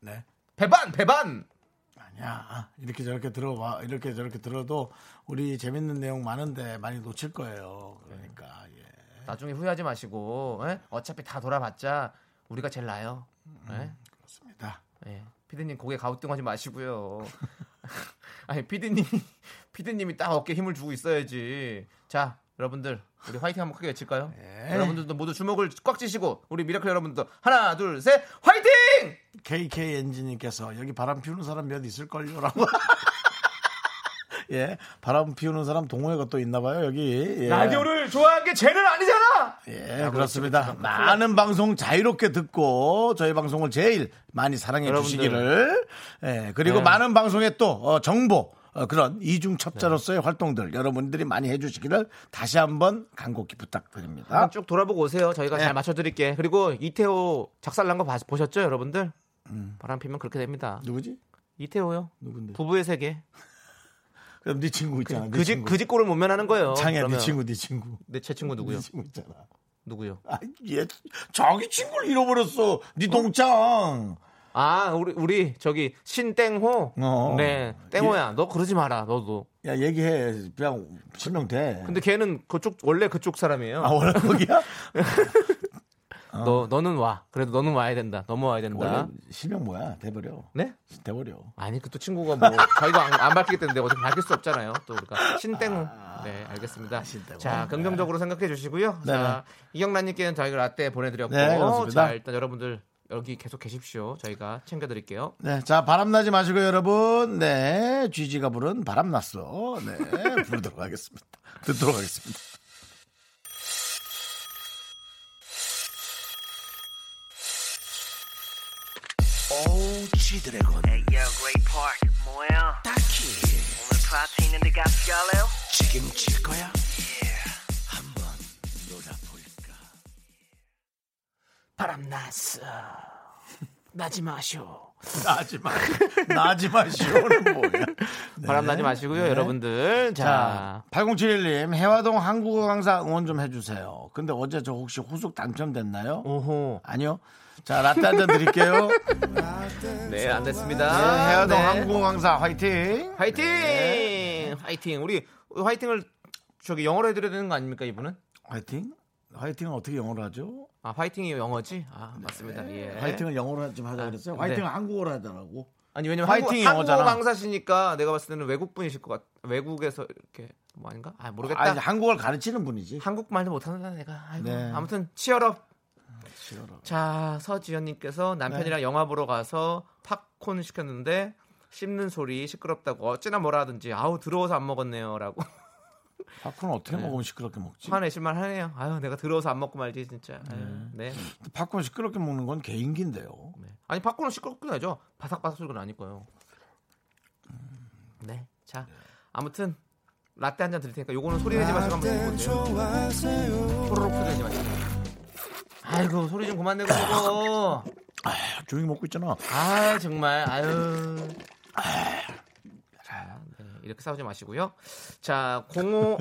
[SPEAKER 1] 네.
[SPEAKER 2] 배반 배반.
[SPEAKER 1] 아니야. 이렇게 저렇게 들어봐. 이렇게 저렇게 들어도 우리 재밌는 내용 많은데 많이 놓칠 거예요. 그러니까 예.
[SPEAKER 2] 나중에 후회하지 마시고 예? 어차피 다 돌아봤자 우리가 제일 나아요. 예?
[SPEAKER 1] 그렇습니다.
[SPEAKER 2] 예. 피디님 고개 가우뚱하지 마시고요. 아니 피디님 피디님이 딱 어깨 힘을 주고 있어야지. 자 여러분들 우리 화이팅 한번 크게 외칠까요?
[SPEAKER 1] 예.
[SPEAKER 2] 여러분들도 모두 주먹을 꽉 쥐시고 우리 미라클 여러분들도 하나 둘 셋 화이팅!
[SPEAKER 1] KK 엔지님께서 여기 바람 피우는 사람 몇 있을걸요라고. 예, 바람 피우는 사람 동호회가 또 있나 봐요, 여기. 예.
[SPEAKER 2] 라디오를 좋아하는 게 죄는 아니잖아.
[SPEAKER 1] 예, 그렇습니다. 많은 방송 자유롭게 듣고 저희 방송을 제일 많이 사랑해
[SPEAKER 2] 여러분들.
[SPEAKER 1] 주시기를. 예, 그리고
[SPEAKER 2] 네.
[SPEAKER 1] 많은 방송에 또 어, 정보 어, 그런 이중 첩자로서의 활동들 여러분들이 많이 해주시기를 다시 한번 간곡히 부탁드립니다.
[SPEAKER 2] 쭉 돌아보고 오세요. 저희가
[SPEAKER 1] 네.
[SPEAKER 2] 잘 맞춰드릴게. 그리고 이태호 작살난 거 봐- 보셨죠, 여러분들? 바람 피면 그렇게 됩니다.
[SPEAKER 1] 누구지?
[SPEAKER 2] 이태호요.
[SPEAKER 1] 누군데?
[SPEAKER 2] 부부의 세계.
[SPEAKER 1] 그럼 네 친구 있잖아. 네
[SPEAKER 2] 그집
[SPEAKER 1] 친구.
[SPEAKER 2] 그집 꼴을 못 면하는 거예요.
[SPEAKER 1] 장이야, 네
[SPEAKER 2] 그러면
[SPEAKER 1] 친구, 네 친구.
[SPEAKER 2] 내제 친구 누구요?
[SPEAKER 1] 네 친구 있잖아.
[SPEAKER 2] 누구요?
[SPEAKER 1] 아, 얘 자기 친구를 잃어버렸어. 네 동창.
[SPEAKER 2] 아, 우리 우리 저기 신땡호.
[SPEAKER 1] 어.
[SPEAKER 2] 네, 땡호야. 너 그러지 마라. 너도.
[SPEAKER 1] 야 얘기해 그냥 실명 돼.
[SPEAKER 2] 근데 걔는 그쪽 원래 그쪽 사람이에요.
[SPEAKER 1] 아 원래 거기야?
[SPEAKER 2] 너 너는 와. 그래도 너는 와야 된다. 넘어와야 된다.
[SPEAKER 1] 실명 뭐야? 대버려.
[SPEAKER 2] 네?
[SPEAKER 1] 대버려.
[SPEAKER 2] 아니 그 또 친구가 뭐 저희가 안, 안 밝히기 때문에 어떻게 밝힐 수 없잖아요. 또 우리가 신땡호. 네, 알겠습니다.
[SPEAKER 1] 신땡호.
[SPEAKER 2] 자, 긍정적으로 생각해 주시고요.
[SPEAKER 1] 네.
[SPEAKER 2] 자, 이경란님께는 저희가 라떼 보내드렸고,
[SPEAKER 1] 네, 그렇습니다.
[SPEAKER 2] 자 일단 여러분들 여기 계속 계십시오. 저희가 챙겨드릴게요.
[SPEAKER 1] 네, 자 바람 나지 마시고 여러분, 네 쥐지가 부른 바람 났어. 네 부르도록 하겠습니다. 듣도록 하겠습니다. 오 쥐드래곤
[SPEAKER 5] Hey yo, Great Park, 뭐야?
[SPEAKER 1] 딱히
[SPEAKER 5] 오늘 파티 있는데 같이 갈래요?
[SPEAKER 1] 책임질 거야.
[SPEAKER 2] 바람 났어. 나지 마쇼.
[SPEAKER 1] 나지 마, 나지 마시오는 뭐야?
[SPEAKER 2] 바람 나지 마시고요,
[SPEAKER 1] 네.
[SPEAKER 2] 여러분들.
[SPEAKER 1] 자,
[SPEAKER 2] 자,
[SPEAKER 1] 8071님, 해화동 한국어 강사 응원 좀 해주세요. 근데 어제 저 혹시 후속 당첨됐나요?
[SPEAKER 2] 오호.
[SPEAKER 1] 아니요. 자, 라떼 한 잔 드릴게요.
[SPEAKER 2] 네, 안 됐습니다.
[SPEAKER 1] 네, 해화동
[SPEAKER 2] 네.
[SPEAKER 1] 한국어 강사 화이팅!
[SPEAKER 2] 화이팅!
[SPEAKER 1] 네.
[SPEAKER 2] 화이팅! 우리 화이팅을 저기 영어로 해드려야 되는 거 아닙니까, 이분은?
[SPEAKER 1] 화이팅? 화이팅은 어떻게 영어로 하죠?
[SPEAKER 2] 아, 화이팅이 영어지? 아, 맞습니다. 예.
[SPEAKER 1] 화이팅을 영어로 좀 하자 그랬어요?
[SPEAKER 2] 네.
[SPEAKER 1] 화이팅은 한국어로 하더라고.
[SPEAKER 2] 아니 왜냐면
[SPEAKER 1] 화이팅이
[SPEAKER 2] 한국,
[SPEAKER 1] 영어잖아.
[SPEAKER 2] 한국어 강사시니까 내가 봤을 때는 외국 분이실 것 같. 외국에서 이렇게 뭐 아닌가? 아 모르겠다.
[SPEAKER 1] 아니, 한국어를 가르치는 분이지.
[SPEAKER 2] 한국말도 못하는 내가. 아이고.
[SPEAKER 1] 네.
[SPEAKER 2] 아무튼 치열업.
[SPEAKER 1] 치열업.
[SPEAKER 2] 자 서지현님께서 남편이랑
[SPEAKER 1] 네.
[SPEAKER 2] 영화 보러 가서 팝콘 시켰는데 씹는 소리 시끄럽다고 어찌나 뭐라 하든지 아우 더러워서 안 먹었네요라고
[SPEAKER 1] 팝콘은 어떻게 먹으면 시끄럽게 먹지?
[SPEAKER 2] 화내실만 하네요. 아유 내가 더러워서 안 먹고 말지 진짜. 아유, 네.
[SPEAKER 1] 팝콘 시끄럽게 먹는 건 개인기인데요.
[SPEAKER 2] 네. 아니 팝콘은 시끄럽게 나죠. 바삭바삭 소리가 나닐 거예요. 네. 자 아무튼 라떼 한 잔 드릴 테니까 요거는 소리 내지 마시고 한번 드셔보세요. 호로록 소리 내지 마시고. 아이고 소리 좀 그만 내고 먹어.
[SPEAKER 1] 조용히 먹고 있잖아.
[SPEAKER 2] 아 정말 아유. 자, 네, 이렇게 싸우지 마시고요. 자 05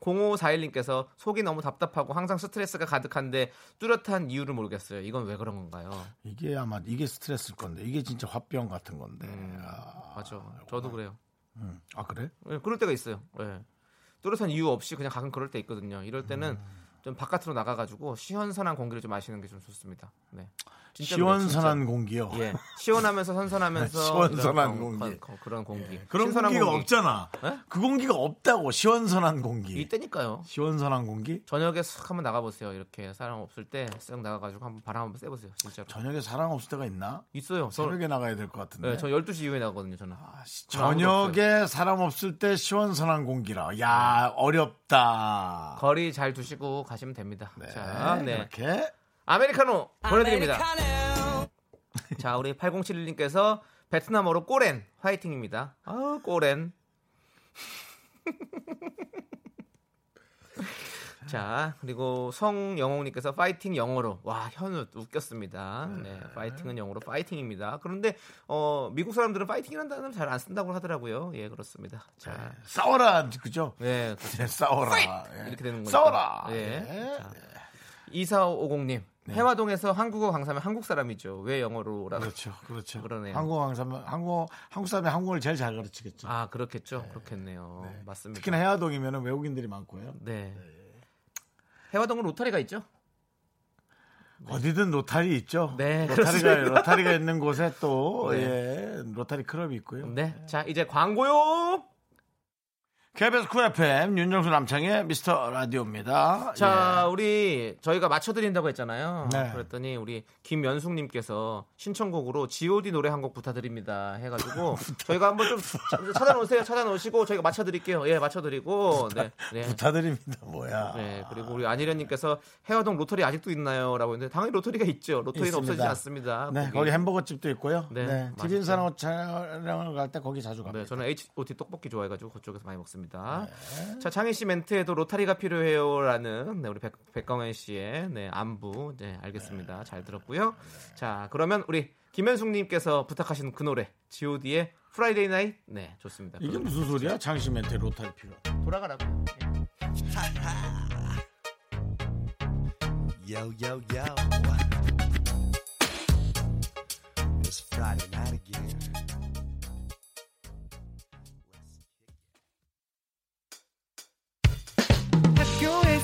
[SPEAKER 2] 0541님께서 속이 너무 답답하고 항상 스트레스가 가득한데 뚜렷한 이유를 모르겠어요. 이건 왜 그런 건가요?
[SPEAKER 1] 이게 아마 이게 스트레스일 건데 이게 진짜 화병 같은 건데. 아,
[SPEAKER 2] 맞아. 저도 그래요.
[SPEAKER 1] 음. 아 그래?
[SPEAKER 2] 예, 그럴 때가 있어요. 예. 뚜렷한 이유 없이 그냥 가끔 그럴 때 있거든요. 이럴 때는
[SPEAKER 1] 음.
[SPEAKER 2] 좀 바깥으로 나가가지고 시원선한 공기를 좀 마시는 게 좀 좋습니다. 네. 그래요,
[SPEAKER 1] 시원선한 공기요.
[SPEAKER 2] 예. 시원하면서 선선하면서
[SPEAKER 1] 시원선한 공기. 예.
[SPEAKER 2] 거- 그런 공기.
[SPEAKER 1] 그런
[SPEAKER 2] 신선한
[SPEAKER 1] 공기가
[SPEAKER 2] 공기.
[SPEAKER 1] 없잖아.
[SPEAKER 2] 네?
[SPEAKER 1] 그 공기가 없다고 시원선한 공기.
[SPEAKER 2] 이때니까요.
[SPEAKER 1] 시원선한 공기?
[SPEAKER 2] 저녁에 쓱 한번 나가보세요. 이렇게 사람 없을 때 쓱 나가가지고 한번 바람 한번 쐬보세요. 진짜로.
[SPEAKER 1] 저녁에 사람 없을 때가 있나?
[SPEAKER 2] 있어요. 저,
[SPEAKER 1] 새벽에 나가야 될 것 같은데.
[SPEAKER 2] 네, 저 12시 이후에 나가거든요. 저는.
[SPEAKER 1] 아, 씨,
[SPEAKER 2] 그럼 아무도
[SPEAKER 1] 저녁에 사람 없을 때 시원선한 공기라. 야 어렵다.
[SPEAKER 2] 거리 잘 두시고 가시면 됩니다.
[SPEAKER 1] 네,
[SPEAKER 2] 자, 네.
[SPEAKER 1] 이렇게
[SPEAKER 2] 아메리카노 보내드립니다. 자, 우리 8071님께서 베트남어로 꼬렌 화이팅입니다. 아, 꼬렌. 자, 그리고 성영웅님께서 파이팅 영어로. 와, 현우 웃겼습니다. 네, 파이팅은 영어로 파이팅입니다. 그런데, 어, 미국 사람들은 파이팅이라는 단어를 잘 안 쓴다고 하더라고요. 예, 그렇습니다. 자,
[SPEAKER 1] 싸워라 그죠?
[SPEAKER 2] 네,
[SPEAKER 1] 네, 싸워라. 예.
[SPEAKER 2] 이렇게 되는 거니까.
[SPEAKER 1] 싸워라.
[SPEAKER 2] 예.
[SPEAKER 1] 예.
[SPEAKER 2] 자, 2450님.
[SPEAKER 1] 네.
[SPEAKER 2] 해화동에서 한국어 강사면 한국 사람이죠. 왜 영어로 라고?
[SPEAKER 1] 그렇죠, 그렇죠.
[SPEAKER 2] 그러네요.
[SPEAKER 1] 한국 강사면 한국 한국 사람이 한국어를 제일 잘 가르치겠죠.
[SPEAKER 2] 아, 그렇겠죠. 그렇겠네요. 맞습니다.
[SPEAKER 1] 특히나 해화동이면 외국인들이 많고요.
[SPEAKER 2] 네. 해화동은 로타리가 있죠?
[SPEAKER 1] 어디든 로타리 있죠.
[SPEAKER 2] 네,
[SPEAKER 1] 로타리가. 로타리가 있는 곳에 또
[SPEAKER 2] 네.
[SPEAKER 1] 예, 로타리 클럽이 있고요.
[SPEAKER 2] 네. 자, 이제 광고요.
[SPEAKER 1] KBS 쿨 FM 윤정수 남창희의 미스터 라디오입니다.
[SPEAKER 2] 자, 우리 저희가 맞춰드린다고 했잖아요.
[SPEAKER 1] 네.
[SPEAKER 2] 그랬더니 우리 김연숙님께서 신청곡으로 G.O.D 노래 한 곡 부탁드립니다. 해가지고 저희가 한번 좀 찾- 찾아놓으세요. 찾아놓으시고 저희가 맞춰드릴게요. 예, 맞춰드리고 네,
[SPEAKER 1] 예.
[SPEAKER 2] 네.
[SPEAKER 1] 부탁드립니다. 뭐야?
[SPEAKER 2] 네, 그리고 우리 안희련님께서 혜화동 로터리 아직도 있나요?라고 했는데 당연히 로터리가 있죠. 로터리는
[SPEAKER 1] 있습니다.
[SPEAKER 2] 없어지지 않습니다.
[SPEAKER 1] 네, 거기 햄버거 집도 있고요.
[SPEAKER 2] 네,
[SPEAKER 1] 네. TVN 산업 촬영을 갈 때 거기 자주 갑니다.
[SPEAKER 2] 네, 저는 H.O.T 떡볶이 좋아해가지고 그쪽에서 많이 먹습니다.
[SPEAKER 1] 네.
[SPEAKER 2] 자, 창희 씨 멘트에도 로타리가 필요해요라는 네, 우리 백, 백광현 씨의 네, 안부, 네, 알겠습니다. 잘 들었고요. 자, 그러면 우리 김현숙 님께서 부탁하신 그 노래 G.O.D의 Friday Night, 네, 좋습니다.
[SPEAKER 1] 이게 무슨 소리야? 창희 씨 멘트 로타리 필요.
[SPEAKER 2] 돌아가라고.
[SPEAKER 6] Yo, yo, yo. Friday night again.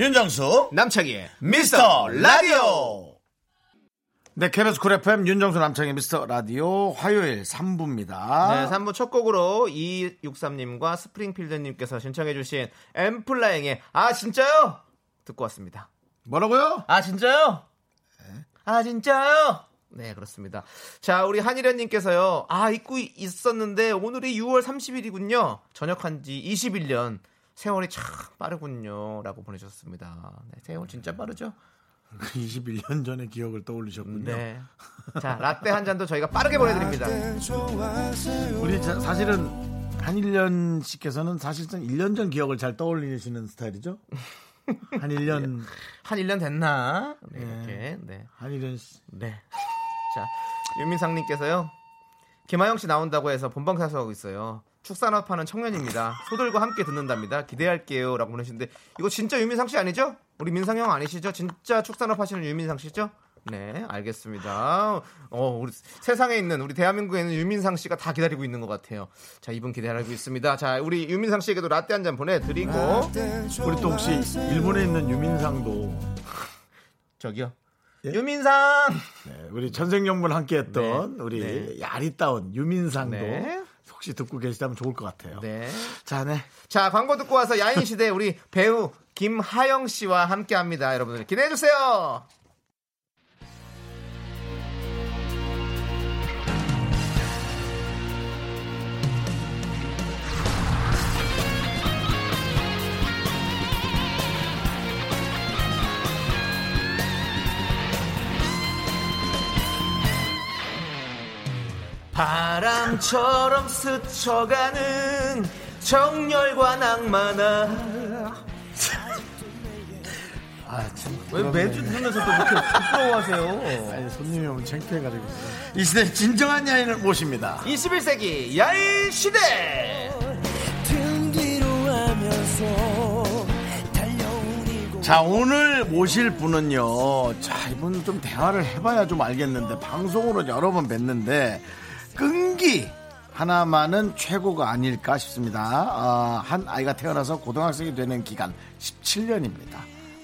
[SPEAKER 1] 윤정수
[SPEAKER 2] 남창희의
[SPEAKER 1] 미스터 라디오. 네, KBS 쿨 FM 윤정수 남창희의 미스터 라디오 화요일 3부입니다.
[SPEAKER 2] 네, 3부 첫 곡으로 2263님과 스프링필드님께서 신청해주신 엔플라잉의 아 진짜요? 듣고 왔습니다.
[SPEAKER 1] 뭐라고요?
[SPEAKER 2] 아 진짜요? 아 진짜요? 네 그렇습니다. 자 우리 한일현님께서요. 아 잊고 있었는데 오늘이 6월 30일이군요. 전역한 지 21년. 세월이 참 빠르군요라고 보내주셨습니다. 네, 세월 진짜 빠르죠?
[SPEAKER 1] 21년 전의 기억을 떠올리셨군요.
[SPEAKER 2] 네. 자 라떼 한 잔도 저희가 빠르게 보내드립니다.
[SPEAKER 1] 우리 자- 사실은 한일년 씨께서는 사실상 1년 전 기억을 잘 떠올리시는 스타일이죠? 한 1년
[SPEAKER 2] 한 1년 됐나? 네, 이렇게. 네.
[SPEAKER 1] 한일년 씨.
[SPEAKER 2] 네. 자, 윤민상님께서요. 김하영 씨 나온다고 해서 본방 사수하고 있어요. 축산업하는 청년입니다. 소들과 함께 듣는답니다. 기대할게요. 라고 보내주는데, 이거 진짜 유민상 씨 아니죠? 우리 민상 형 아니시죠? 진짜 축산업 하시는 유민상 씨죠? 네, 알겠습니다. 어, 우리 세상에 있는, 우리 대한민국에 있는 유민상 씨가 다 기다리고 있는 것 같아요. 자, 이분 기다리고 있습니다. 자, 우리 유민상 씨에게도 라떼 한 잔 보내드리고,
[SPEAKER 1] 우리 또 혹시 일본에 있는 유민상도
[SPEAKER 2] 저기요.
[SPEAKER 1] 예?
[SPEAKER 2] 유민상!
[SPEAKER 1] 네, 우리 천생연분 함께했던
[SPEAKER 2] 네.
[SPEAKER 1] 우리
[SPEAKER 2] 네.
[SPEAKER 1] 야리따운 유민상도
[SPEAKER 2] 네.
[SPEAKER 1] 혹시 듣고 계시다면 좋을 것 같아요.
[SPEAKER 2] 네.
[SPEAKER 1] 자, 네.
[SPEAKER 2] 자, 광고 듣고 와서 야인 시대 우리 배우 김하영 씨와 함께 합니다. 여러분들 기대해 주세요. 바람처럼 스쳐가는 정열과 낭만아
[SPEAKER 1] 아, 참.
[SPEAKER 2] 왜 매주 들으면서 또 이렇게 부끄러워하세요?
[SPEAKER 1] 아니, 손님이 오면 창피해가지고. 이 시대 진정한 야인을 모십니다.
[SPEAKER 2] 21세기 야인 시대
[SPEAKER 1] 자, 오늘 모실 분은요. 자, 이분 좀 대화를 해봐야 좀 알겠는데, 방송으로 여러 번 뵀는데, 끈기 하나만은 최고가 아닐까 싶습니다. 아, 한 아이가 태어나서 고등학생이 되는 기간 17년입니다.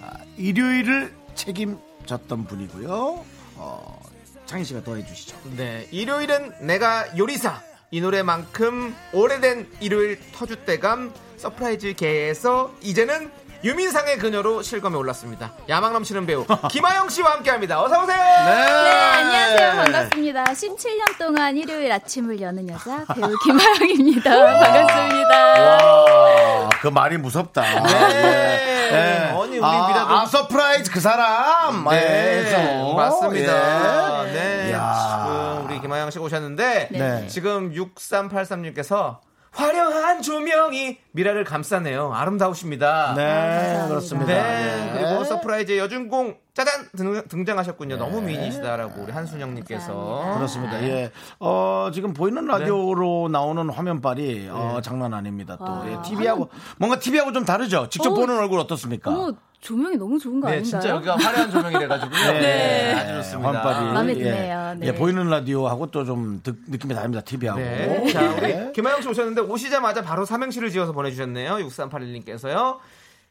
[SPEAKER 1] 아, 일요일을 책임졌던 분이고요. 어, 창희 씨가 더 해주시죠.
[SPEAKER 2] 네 일요일은 내가 요리사 이 노래만큼 오래된 일요일 터줏대감 서프라이즈 걔에서 이제는 유민상의 그녀로 실검에 올랐습니다. 야망 넘치는 배우 김하영 씨와 함께합니다. 어서 오세요.
[SPEAKER 1] 네,
[SPEAKER 7] 네, 안녕하세요. 반갑습니다. 17년 동안 일요일 아침을 여는 여자 배우 김하영입니다. 반갑습니다.
[SPEAKER 1] 와, 그 말이 무섭다.
[SPEAKER 2] 네.
[SPEAKER 1] 예.
[SPEAKER 2] 아니 우리
[SPEAKER 1] 아,
[SPEAKER 2] 미라도
[SPEAKER 1] 아, 서프라이즈 그 사람.
[SPEAKER 2] 네,
[SPEAKER 1] 예, 해서.
[SPEAKER 2] 맞습니다.
[SPEAKER 1] 예.
[SPEAKER 2] 네,
[SPEAKER 1] 야.
[SPEAKER 2] 지금 우리 김하영 씨가 오셨는데
[SPEAKER 1] 네.
[SPEAKER 2] 지금 6383님께서 화려한 조명이 미라를 감싸네요. 아름다우십니다.
[SPEAKER 1] 네,
[SPEAKER 7] 감사합니다.
[SPEAKER 1] 그렇습니다.
[SPEAKER 2] 네,
[SPEAKER 1] 예.
[SPEAKER 2] 그리고 서프라이즈 여주인공 짜잔 등, 등장 하셨군요. 너무 미인이시다라고 우리 한순영님께서
[SPEAKER 1] 그렇습니다. 예. 어, 지금 보이는 라디오로 나오는 화면빨이 어, 장난 아닙니다. 또
[SPEAKER 7] 와.
[SPEAKER 1] 예, TV하고 뭔가 TV하고 좀 다르죠. 직접
[SPEAKER 7] 어.
[SPEAKER 1] 보는 얼굴 어떻습니까?
[SPEAKER 7] 어머, 조명이 너무 좋은 거
[SPEAKER 2] 네,
[SPEAKER 7] 아닌가요?
[SPEAKER 2] 진짜 여기가 화려한 조명이래가지고요.
[SPEAKER 1] 네.
[SPEAKER 2] 아주 좋습니다.
[SPEAKER 1] 환빨이
[SPEAKER 7] 마음에
[SPEAKER 1] 예.
[SPEAKER 7] 드네요. 네.
[SPEAKER 1] 예, 보이는 라디오하고 또 좀 느낌이 다릅니다. TV하고.
[SPEAKER 2] 네. 자, 우리 김하영 씨 오셨는데 오시자마자 바로 삼행시를 지어서 보내주셨네요. 6381님께서요.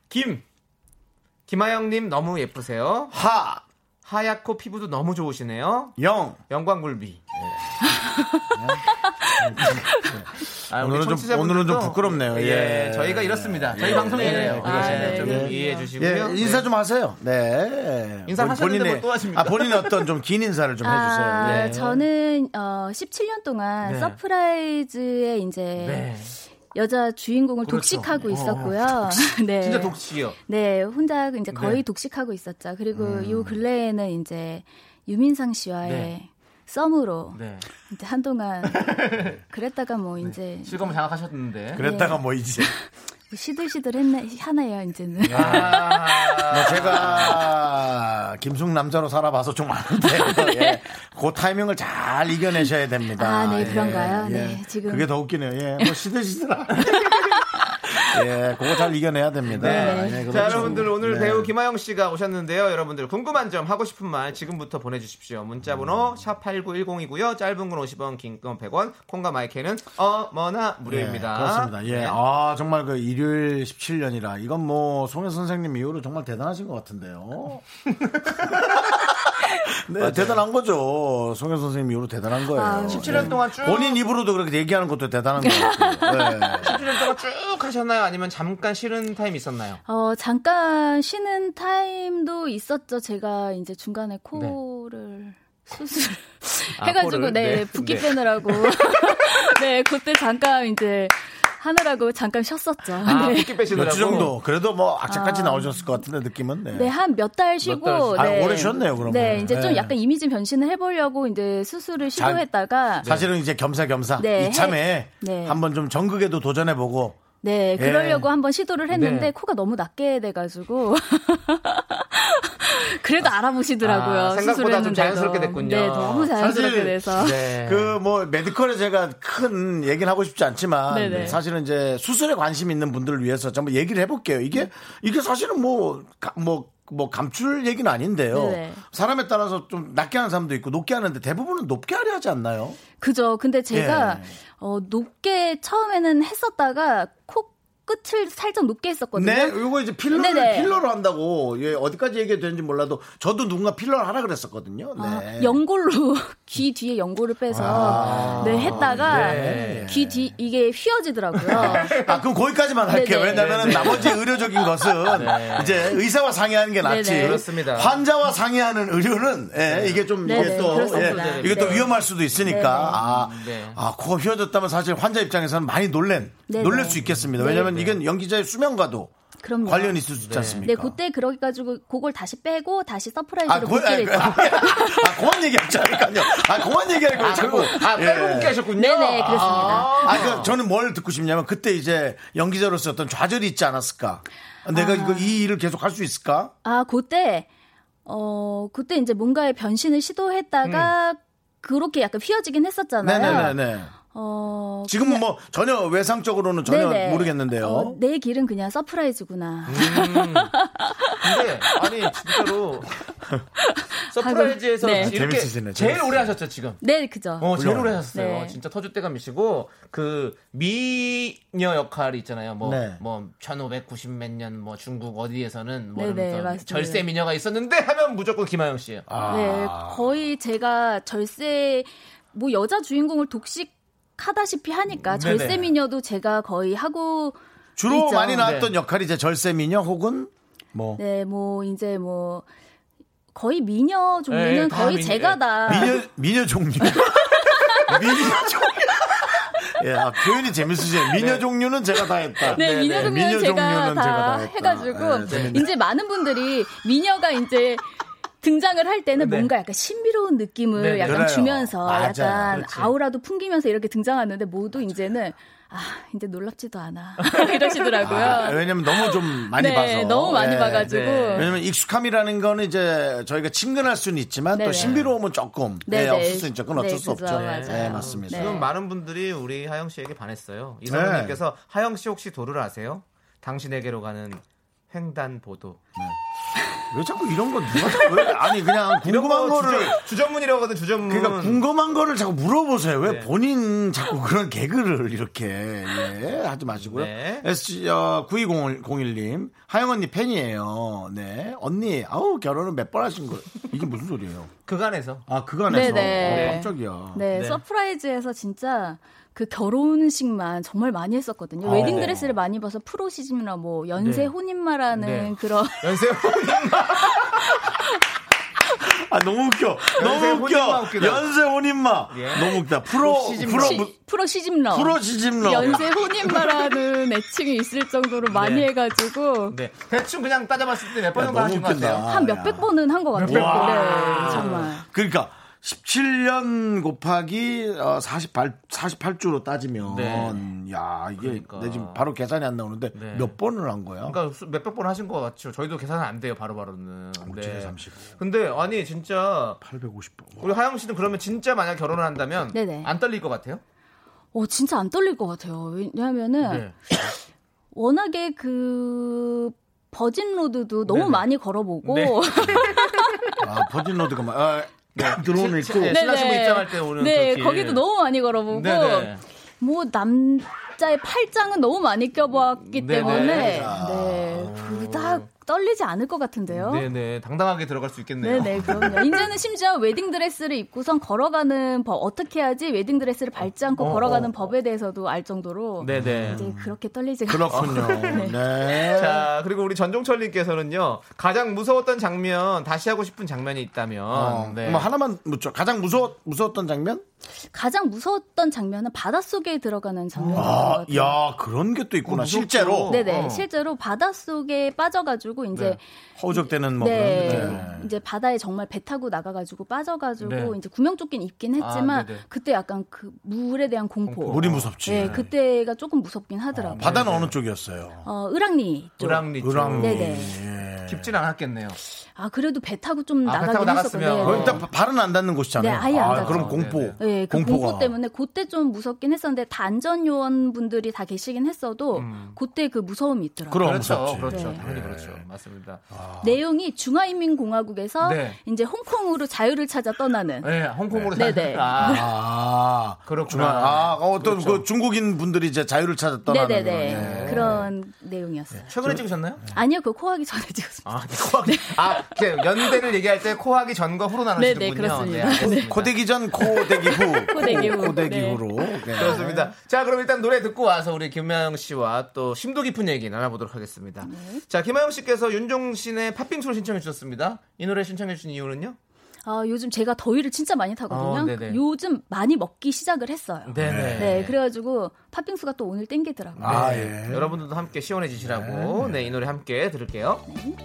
[SPEAKER 2] 김. 김하영님 너무 예쁘세요.
[SPEAKER 1] 하,
[SPEAKER 2] 하얗고 피부도 너무 좋으시네요.
[SPEAKER 1] 영.
[SPEAKER 2] 영광굴비. 아,
[SPEAKER 1] 오늘은 좀- 오늘은 좀 부끄럽네요.
[SPEAKER 2] 예,
[SPEAKER 1] 예.
[SPEAKER 2] 저희가 이렇습니다. 저희
[SPEAKER 1] 예.
[SPEAKER 2] 방송이
[SPEAKER 1] 예.
[SPEAKER 2] 이래요.
[SPEAKER 7] 아, 네,
[SPEAKER 2] 좀
[SPEAKER 7] 네.
[SPEAKER 2] 이해해
[SPEAKER 1] 예,
[SPEAKER 2] 주시고요.
[SPEAKER 1] 인사
[SPEAKER 2] 네.
[SPEAKER 1] 좀 하세요. 네.
[SPEAKER 2] 인사 하셨는데
[SPEAKER 1] 본인의-
[SPEAKER 2] 뭐또 하십니까?
[SPEAKER 1] 아, 본인의 어떤 좀 긴 인사를 좀 해주세요.
[SPEAKER 7] 아,
[SPEAKER 1] 네.
[SPEAKER 7] 저는 어, 17년 동안
[SPEAKER 2] 네.
[SPEAKER 7] 서프라이즈에 이제
[SPEAKER 2] 네.
[SPEAKER 7] 여자 주인공을
[SPEAKER 2] 그렇죠.
[SPEAKER 7] 독식하고
[SPEAKER 2] 어,
[SPEAKER 7] 있었고요. 네.
[SPEAKER 2] 진짜 독식이요.
[SPEAKER 7] 네, 혼자 이제 거의
[SPEAKER 2] 네.
[SPEAKER 7] 독식하고 있었죠. 그리고
[SPEAKER 1] 음.
[SPEAKER 7] 요 근래에는 이제 유민상 씨와의
[SPEAKER 2] 네.
[SPEAKER 7] 썸으로
[SPEAKER 2] 네.
[SPEAKER 7] 이제 한동안 그랬다가 뭐 이제
[SPEAKER 2] 실검을 장악하셨는데.
[SPEAKER 1] 그랬다가 뭐 이제
[SPEAKER 7] 뭐 시들시들했네 하네요 이제는.
[SPEAKER 2] 아,
[SPEAKER 1] 뭐 제가 김숙 남자로 살아봐서 좀 아는데 예. 그 타이밍을 잘 이겨내셔야 됩니다.
[SPEAKER 7] 아, 네,
[SPEAKER 1] 예,
[SPEAKER 7] 그런가요?
[SPEAKER 1] 예.
[SPEAKER 7] 네, 지금.
[SPEAKER 1] 그게 더 웃기네요. 예, 뭐 시들시들아. 예, 그거 잘 이겨내야 됩니다.
[SPEAKER 7] 네.
[SPEAKER 1] 예,
[SPEAKER 2] 자. 여러분들 오늘
[SPEAKER 1] 네.
[SPEAKER 2] 배우 김하영 씨가 오셨는데요. 여러분들 궁금한 점 하고 싶은 말 지금부터 보내주십시오. 문자번호 샵 #8910이고요. 짧은 건 50원, 긴 건 100원. 콩과 마이크는 어머나 무료입니다.
[SPEAKER 1] 예, 그렇습니다. 예.
[SPEAKER 2] 네.
[SPEAKER 1] 아, 정말 그 일요일 17년이라 이건 뭐 송혜 선생님 이후로 정말 대단하신 것 같은데요. 네, 대단한 거죠. 송혜 선생님 이후로 대단한 거예요.
[SPEAKER 7] 아유.
[SPEAKER 2] 17년 동안 쭉
[SPEAKER 1] 본인 입으로도 그렇게 얘기하는 것도 대단한 것 같아요. 네.
[SPEAKER 2] 17년 동안 쭉 하셨나요? 아니면 잠깐 쉬는 타임 있었나요?
[SPEAKER 7] 어 잠깐 쉬는 타임도 있었죠. 제가 이제 중간에 코를 수술
[SPEAKER 2] 아,
[SPEAKER 7] 해가지고
[SPEAKER 2] 코를?
[SPEAKER 7] 네,
[SPEAKER 2] 네.
[SPEAKER 7] 붓기
[SPEAKER 2] 네.
[SPEAKER 7] 빼느라고 네 그때 잠깐 이제 하느라고 잠깐 쉬었었죠.
[SPEAKER 2] 아,
[SPEAKER 7] 네.
[SPEAKER 2] 붓기 빼시느라고.
[SPEAKER 1] 몇주 정도 그래도 뭐 악착같이 나오셨을 것 같은데 느낌은 네.
[SPEAKER 7] 네, 한 몇 달 쉬고.
[SPEAKER 2] 달 쉬-
[SPEAKER 1] 아,
[SPEAKER 7] 네.
[SPEAKER 1] 오래 쉬었네요, 그러면.
[SPEAKER 7] 네, 이제 좀
[SPEAKER 1] 네.
[SPEAKER 7] 약간 이미지 변신을 해보려고 이제 수술을
[SPEAKER 1] 잘-
[SPEAKER 7] 시도했다가.
[SPEAKER 1] 사실은 이제 겸사겸사
[SPEAKER 7] 네,
[SPEAKER 1] 이참에
[SPEAKER 7] 네.
[SPEAKER 1] 한번 좀 전극에도 도전해보고
[SPEAKER 7] 네, 그러려고
[SPEAKER 1] 예.
[SPEAKER 7] 한번 시도를 했는데
[SPEAKER 2] 네.
[SPEAKER 7] 코가 너무 낮게 돼가지고. 그래도 알아보시더라고요.
[SPEAKER 2] 아, 생각보다
[SPEAKER 7] 수술을
[SPEAKER 2] 좀
[SPEAKER 7] 했는데도.
[SPEAKER 2] 자연스럽게 됐군요.
[SPEAKER 7] 네, 너무 자연스럽게
[SPEAKER 1] 사실
[SPEAKER 7] 돼서.
[SPEAKER 2] 네.
[SPEAKER 1] 그뭐 메디컬에 제가 큰 얘기는 하고 싶지 않지만
[SPEAKER 7] 네네.
[SPEAKER 1] 사실은 이제 수술에 관심 있는 분들을 위해서 좀 얘기를 해볼게요. 이게 이게 사실은 뭐뭐 뭐 감출 얘기는 아닌데요.
[SPEAKER 7] 네네.
[SPEAKER 1] 사람에 따라서 좀 낮게 하는 사람도 있고 높게 하는데 대부분은 높게 하려 하지 않나요?
[SPEAKER 7] 그죠. 근데 제가
[SPEAKER 1] 예.
[SPEAKER 7] 어, 높게 처음에는 했었다가 코 끝을 살짝 높게 했었거든요.
[SPEAKER 1] 네, 이거 이제 필러를
[SPEAKER 7] 네네.
[SPEAKER 1] 필러로 한다고 예, 어디까지 얘기해도 되는지 몰라도 저도 누군가 필러를 하라 그랬었거든요.
[SPEAKER 7] 아,
[SPEAKER 1] 네.
[SPEAKER 7] 연골로 귀 뒤에 연골을 빼서
[SPEAKER 1] 아.
[SPEAKER 7] 네 했다가
[SPEAKER 2] 네.
[SPEAKER 7] 귀뒤 이게 휘어지더라고요.
[SPEAKER 1] 아, 그럼 거기까지만 할게요. 왜냐면은 나머지 의료적인 것은
[SPEAKER 2] 네.
[SPEAKER 1] 이제 의사와 상의하는 게 낫지.
[SPEAKER 7] 네네.
[SPEAKER 2] 그렇습니다.
[SPEAKER 1] 환자와 상의하는 의료는 예, 이게 좀 이게
[SPEAKER 7] 네네,
[SPEAKER 1] 또
[SPEAKER 7] 그렇습니다.
[SPEAKER 1] 예, 이게 또
[SPEAKER 7] 네.
[SPEAKER 1] 위험할 수도 있으니까. 아,
[SPEAKER 2] 네.
[SPEAKER 1] 아 코가 휘어졌다면 사실 환자 입장에서는 많이 놀랜
[SPEAKER 7] 네네.
[SPEAKER 1] 놀랄 수 있겠습니다.
[SPEAKER 7] 네.
[SPEAKER 1] 왜냐하면 이건 연기자의 수명과도
[SPEAKER 7] 그럼요.
[SPEAKER 1] 관련이 있을 수 있지 않습니까?
[SPEAKER 7] 네, 그때 그렇게 가지고 그걸 다시 빼고 다시 서프라이즈로
[SPEAKER 1] 아, 고, 아,
[SPEAKER 7] 복귀를
[SPEAKER 1] 아. 아, 그만 얘기하자니까요. 아, 그만 얘기할 거예요, 자꾸.
[SPEAKER 2] 아, 빼고
[SPEAKER 1] 예.
[SPEAKER 2] 복귀 하셨군요.
[SPEAKER 7] 네 네, 그렇습니다.
[SPEAKER 1] 아, 그, 저는 뭘 듣고 싶냐면, 그때 이제 연기자로서 어떤 좌절이 있지 않았을까? 내가 이거 이 일을 계속 할 수 있을까?
[SPEAKER 7] 아, 그때 어 그때 이제 뭔가의 변신을 시도했다가 그렇게 약간 휘어지긴 했었잖아요.
[SPEAKER 1] 음. 네네네.
[SPEAKER 7] 어
[SPEAKER 1] 지금은 뭐 전혀 외상적으로는 전혀
[SPEAKER 7] 네네.
[SPEAKER 1] 모르겠는데요.
[SPEAKER 7] 어, 내 길은 그냥 서프라이즈구나.
[SPEAKER 2] 음. 근데 아니 진짜로 서프라이즈에서
[SPEAKER 7] 네.
[SPEAKER 2] 이렇게
[SPEAKER 1] 재밌으시네,
[SPEAKER 2] 제일. 오래 하셨죠 지금.
[SPEAKER 7] 네, 그죠.
[SPEAKER 2] 어, 제일. 오래 하셨어요.
[SPEAKER 7] 네.
[SPEAKER 2] 진짜 터줏대감이시고 그 미녀 역할이 있잖아요. 뭐
[SPEAKER 1] 네.
[SPEAKER 2] 뭐 1590몇 년 뭐 중국 어디에서는 뭐. 절세 미녀가 있었는데 하면 무조건 김하영 씨예요.
[SPEAKER 1] 아.
[SPEAKER 7] 네, 거의 제가 절세 뭐 여자 주인공을 독식 하다시피 하니까
[SPEAKER 1] 네네.
[SPEAKER 7] 절세 미녀도 제가 거의 하고
[SPEAKER 1] 주로
[SPEAKER 7] 있죠.
[SPEAKER 1] 많이 나왔던 역할이 이제 절세 미녀 혹은 뭐
[SPEAKER 7] 네, 뭐 이제 뭐 거의 미녀 종류는
[SPEAKER 2] 네, 다
[SPEAKER 7] 거의
[SPEAKER 2] 미녀,
[SPEAKER 7] 제가
[SPEAKER 2] 네.
[SPEAKER 7] 다
[SPEAKER 1] 미녀 미녀 종류. 미녀 종류. 예, 아, 표현이 재밌으시네요. 미녀 종류는 제가 다 했다.
[SPEAKER 7] 네, 미녀 종류는
[SPEAKER 1] 미녀
[SPEAKER 7] 제가
[SPEAKER 1] 종류는
[SPEAKER 7] 다
[SPEAKER 1] 제가 다 했다.
[SPEAKER 7] 해가지고
[SPEAKER 1] 네.
[SPEAKER 7] 이제 많은 분들이 미녀가 이제 등장을 할 때는
[SPEAKER 2] 네.
[SPEAKER 7] 뭔가 약간 신비로운 느낌을
[SPEAKER 2] 네, 네.
[SPEAKER 7] 약간
[SPEAKER 1] 그래요.
[SPEAKER 7] 주면서
[SPEAKER 1] 맞아요.
[SPEAKER 7] 약간
[SPEAKER 2] 그렇지.
[SPEAKER 7] 아우라도 풍기면서 이렇게 등장하는데 모두 이제는 아 이제 놀랍지도 않아 이러시더라고요.
[SPEAKER 1] 아, 왜냐면 너무 좀 많이
[SPEAKER 7] 네,
[SPEAKER 1] 봐서.
[SPEAKER 7] 너무 많이
[SPEAKER 1] 예.
[SPEAKER 7] 봐가지고
[SPEAKER 2] 네.
[SPEAKER 1] 왜냐면 익숙함이라는 거는 이제 저희가 친근할 수는 있지만 또
[SPEAKER 7] 네네.
[SPEAKER 1] 신비로움은 조금 예,
[SPEAKER 7] 네네.
[SPEAKER 1] 없을 수 있죠. 그건 어쩔
[SPEAKER 7] 네,
[SPEAKER 1] 수
[SPEAKER 7] 그죠.
[SPEAKER 1] 없죠.
[SPEAKER 7] 맞아요.
[SPEAKER 1] 네, 맞습니다.
[SPEAKER 7] 네.
[SPEAKER 2] 지금 많은 분들이 우리 하영 씨에게 반했어요. 이성우님께서 하영 씨 혹시 도를 아세요? 당신에게로 가는 횡단보도.
[SPEAKER 1] 왜 자꾸 이런 거 누가 자꾸 왜 아니 그냥 궁금한 거를
[SPEAKER 2] 주전, 문이라고 하거든 주전문.
[SPEAKER 1] 그러니까 궁금한 거를 자꾸 물어보세요. 왜
[SPEAKER 2] 네.
[SPEAKER 1] 본인 자꾸 그런 개그를 이렇게 예, 하지 마시고요.
[SPEAKER 2] 네.
[SPEAKER 1] SG 어, 9201님 하영 언니 팬이에요. 네 언니 아우 결혼은 몇 번 하신 거 이게 무슨 소리예요?
[SPEAKER 2] 극 안에서.
[SPEAKER 1] 아 극 안에서
[SPEAKER 7] 네 네.
[SPEAKER 1] 어, 깜짝이야.
[SPEAKER 7] 네,
[SPEAKER 2] 네.
[SPEAKER 7] 서프라이즈에서 진짜 그 결혼식만 정말 많이 했었거든요.
[SPEAKER 1] 어.
[SPEAKER 7] 웨딩 드레스를 많이 봐서 프로 시집러나 뭐 연쇄
[SPEAKER 2] 네.
[SPEAKER 7] 혼인마라는
[SPEAKER 2] 네.
[SPEAKER 7] 그런
[SPEAKER 2] 연쇄
[SPEAKER 1] 아 너무 웃겨. 너무 웃겨.
[SPEAKER 2] 혼인마 웃기다.
[SPEAKER 1] 연쇄 혼인마.
[SPEAKER 2] 예.
[SPEAKER 1] 너무 웃다. 프로
[SPEAKER 2] 시집러.
[SPEAKER 1] 프로
[SPEAKER 7] 프로 시집러.
[SPEAKER 1] 프로 시집러.
[SPEAKER 7] 연쇄 혼인마라는 애칭이 있을 정도로 많이
[SPEAKER 2] 예.
[SPEAKER 7] 해가지고
[SPEAKER 2] 네. 대충 그냥 따져봤을 때 몇번
[SPEAKER 1] 야,
[SPEAKER 2] 정도
[SPEAKER 1] 너무
[SPEAKER 2] 하신 것. 같아요?
[SPEAKER 7] 한 몇백 번은 한 것 같아요.
[SPEAKER 1] 와.
[SPEAKER 7] 네, 정말.
[SPEAKER 1] 그러니까 17년 곱하기 어, 48 48주로 따지면
[SPEAKER 2] 네.
[SPEAKER 1] 야 이게
[SPEAKER 2] 그러니까.
[SPEAKER 1] 내 지금 바로 계산이 안 나오는데
[SPEAKER 2] 네.
[SPEAKER 1] 몇 번을 한 거야?
[SPEAKER 2] 그러니까 수- 몇백 번 하신 것 같죠. 저희도 계산은 안 돼요, 바로바로는.
[SPEAKER 1] 오칠에 35.
[SPEAKER 2] 근데 아니 진짜
[SPEAKER 1] 850번.
[SPEAKER 2] 우리 하영 씨는 그러면 진짜 만약 결혼을 한다면
[SPEAKER 7] 네네.
[SPEAKER 2] 안 떨릴 것 같아요?
[SPEAKER 7] 어, 진짜 안 떨릴 것 같아요. 왜냐하면은
[SPEAKER 2] 네.
[SPEAKER 7] 워낙에 그 버진 로드도 너무
[SPEAKER 2] 네네.
[SPEAKER 7] 많이 걸어보고
[SPEAKER 2] 네.
[SPEAKER 1] 아 버진 로드가 막 아, 있고
[SPEAKER 2] 네, 신랑 신부 입장할 때 오는
[SPEAKER 7] 네. 거기도 너무 많이 걸어보고
[SPEAKER 2] 네네.
[SPEAKER 7] 뭐 남자의 팔짱은 너무 많이 껴보았기
[SPEAKER 2] 네네.
[SPEAKER 7] 때문에
[SPEAKER 2] 아.
[SPEAKER 7] 네, 그닥 떨리지 않을 것 같은데요.
[SPEAKER 2] 네네 당당하게 들어갈 수 있겠네요.
[SPEAKER 7] 네네, 그럼요. 이제는 심지어 웨딩 드레스를 입고선 걸어가는 법, 어떻게 해야지 웨딩 드레스를 밟지 않고
[SPEAKER 2] 어,
[SPEAKER 7] 걸어가는
[SPEAKER 2] 어.
[SPEAKER 7] 법에 대해서도 알 정도로
[SPEAKER 2] 네네.
[SPEAKER 7] 이제 그렇게 떨리지가
[SPEAKER 1] 그렇군요. 네.
[SPEAKER 2] 자 그리고 우리 전종철님께서는요 가장 무서웠던 장면 다시 하고 싶은 장면이 있다면
[SPEAKER 1] 어,
[SPEAKER 2] 네.
[SPEAKER 1] 뭐 하나만 묻죠. 가장 무서웠 무서웠던 장면?
[SPEAKER 7] 가장 무서웠던 장면은 바닷속에 들어가는 장면이었던 것
[SPEAKER 1] 아. 야 그런 게 또 있구나.
[SPEAKER 2] 어.
[SPEAKER 1] 실제로
[SPEAKER 7] 네네,
[SPEAKER 2] 어.
[SPEAKER 7] 실제로 바닷속에 빠져가지고 이제
[SPEAKER 2] 네.
[SPEAKER 1] 허우적대는 뭐
[SPEAKER 7] 네,
[SPEAKER 1] 그런. 네.
[SPEAKER 7] 이제 바다에 정말 배 타고 나가가지고 빠져가지고
[SPEAKER 2] 네.
[SPEAKER 7] 이제 구명조끼는 입긴 했지만
[SPEAKER 2] 아.
[SPEAKER 7] 그때 약간 그 물에 대한 공포.
[SPEAKER 1] 물이 무섭지.
[SPEAKER 7] 네, 그때가 조금 무섭긴 하더라고요.
[SPEAKER 1] 바다는 어느 쪽이었어요?
[SPEAKER 7] 어, 을왕리 쪽.
[SPEAKER 2] 우랑리 쪽
[SPEAKER 1] 을왕리.
[SPEAKER 7] 네네.
[SPEAKER 1] 예.
[SPEAKER 2] 깊진 않았겠네요.
[SPEAKER 7] 아 그래도 배 타고 좀
[SPEAKER 2] 아, 배
[SPEAKER 7] 나가긴
[SPEAKER 2] 타고 나갔으면.
[SPEAKER 7] 했었거든요.
[SPEAKER 1] 딱 발은 안 닿는 곳이잖아요.
[SPEAKER 7] 네, 아예 안
[SPEAKER 1] 아,
[SPEAKER 7] 닿죠.
[SPEAKER 1] 그럼 공포.
[SPEAKER 2] 네 네.
[SPEAKER 7] 네, 그
[SPEAKER 1] 공포가.
[SPEAKER 7] 공포 때문에 그때 좀 무섭긴 했었는데 다 안전요원 분들이 다 계시긴 했어도 그때 그 무서움이 있더라고요.
[SPEAKER 1] 그럼
[SPEAKER 2] 그렇죠,
[SPEAKER 1] 무섭지.
[SPEAKER 2] 그렇죠,
[SPEAKER 7] 네.
[SPEAKER 2] 당연히 그렇죠, 맞습니다.
[SPEAKER 7] 내용이 중화인민공화국에서
[SPEAKER 2] 네.
[SPEAKER 7] 이제 홍콩으로 자유를 찾아 떠나는
[SPEAKER 2] 네, 홍콩으로
[SPEAKER 7] 네,
[SPEAKER 2] 사-
[SPEAKER 7] 네.
[SPEAKER 2] 아,
[SPEAKER 1] 아,
[SPEAKER 2] 그렇구나.
[SPEAKER 1] 아, 어떤
[SPEAKER 2] 그렇죠.
[SPEAKER 1] 그 중국인 분들이 이제 자유를 찾아 떠나는
[SPEAKER 7] 네네네
[SPEAKER 1] 그런, 예.
[SPEAKER 7] 그런 내용이었어요.
[SPEAKER 2] 최근에 찍으셨나요?
[SPEAKER 7] 아니요, 그 코하기 전에 찍었습니다.
[SPEAKER 2] 아, 네, 코하기. 아, 그 연대를 얘기할 때 코하기 전과 후로 나누시는군요.
[SPEAKER 7] 네, 네, 그렇습니다.
[SPEAKER 2] 알겠습니다.
[SPEAKER 1] 코대기 전, 코대기 후.
[SPEAKER 7] 코대기 후.
[SPEAKER 1] 코대기
[SPEAKER 7] 네.
[SPEAKER 1] 후로. 네.
[SPEAKER 2] 그렇습니다. 자, 그럼 일단 노래 듣고 와서 우리 김마영 씨와 또 심도 깊은 얘기 나눠보도록 하겠습니다.
[SPEAKER 7] 네.
[SPEAKER 2] 자, 김마영 씨께서 윤종신의 팥빙수를 신청해 주셨습니다. 이 노래 신청해 주신 이유는요?
[SPEAKER 7] 아, 요즘 제가 더위를 진짜 많이 타거든요.
[SPEAKER 2] 어.
[SPEAKER 7] 요즘 많이 먹기 시작을 했어요.
[SPEAKER 2] 네네.
[SPEAKER 7] 네, 그래가지고 팥빙수가 또 오늘 땡기더라고요.
[SPEAKER 1] 아,
[SPEAKER 2] 네.
[SPEAKER 1] 예.
[SPEAKER 2] 여러분들도 함께 시원해지시라고 네, 이 노래 함께 들을게요. 네,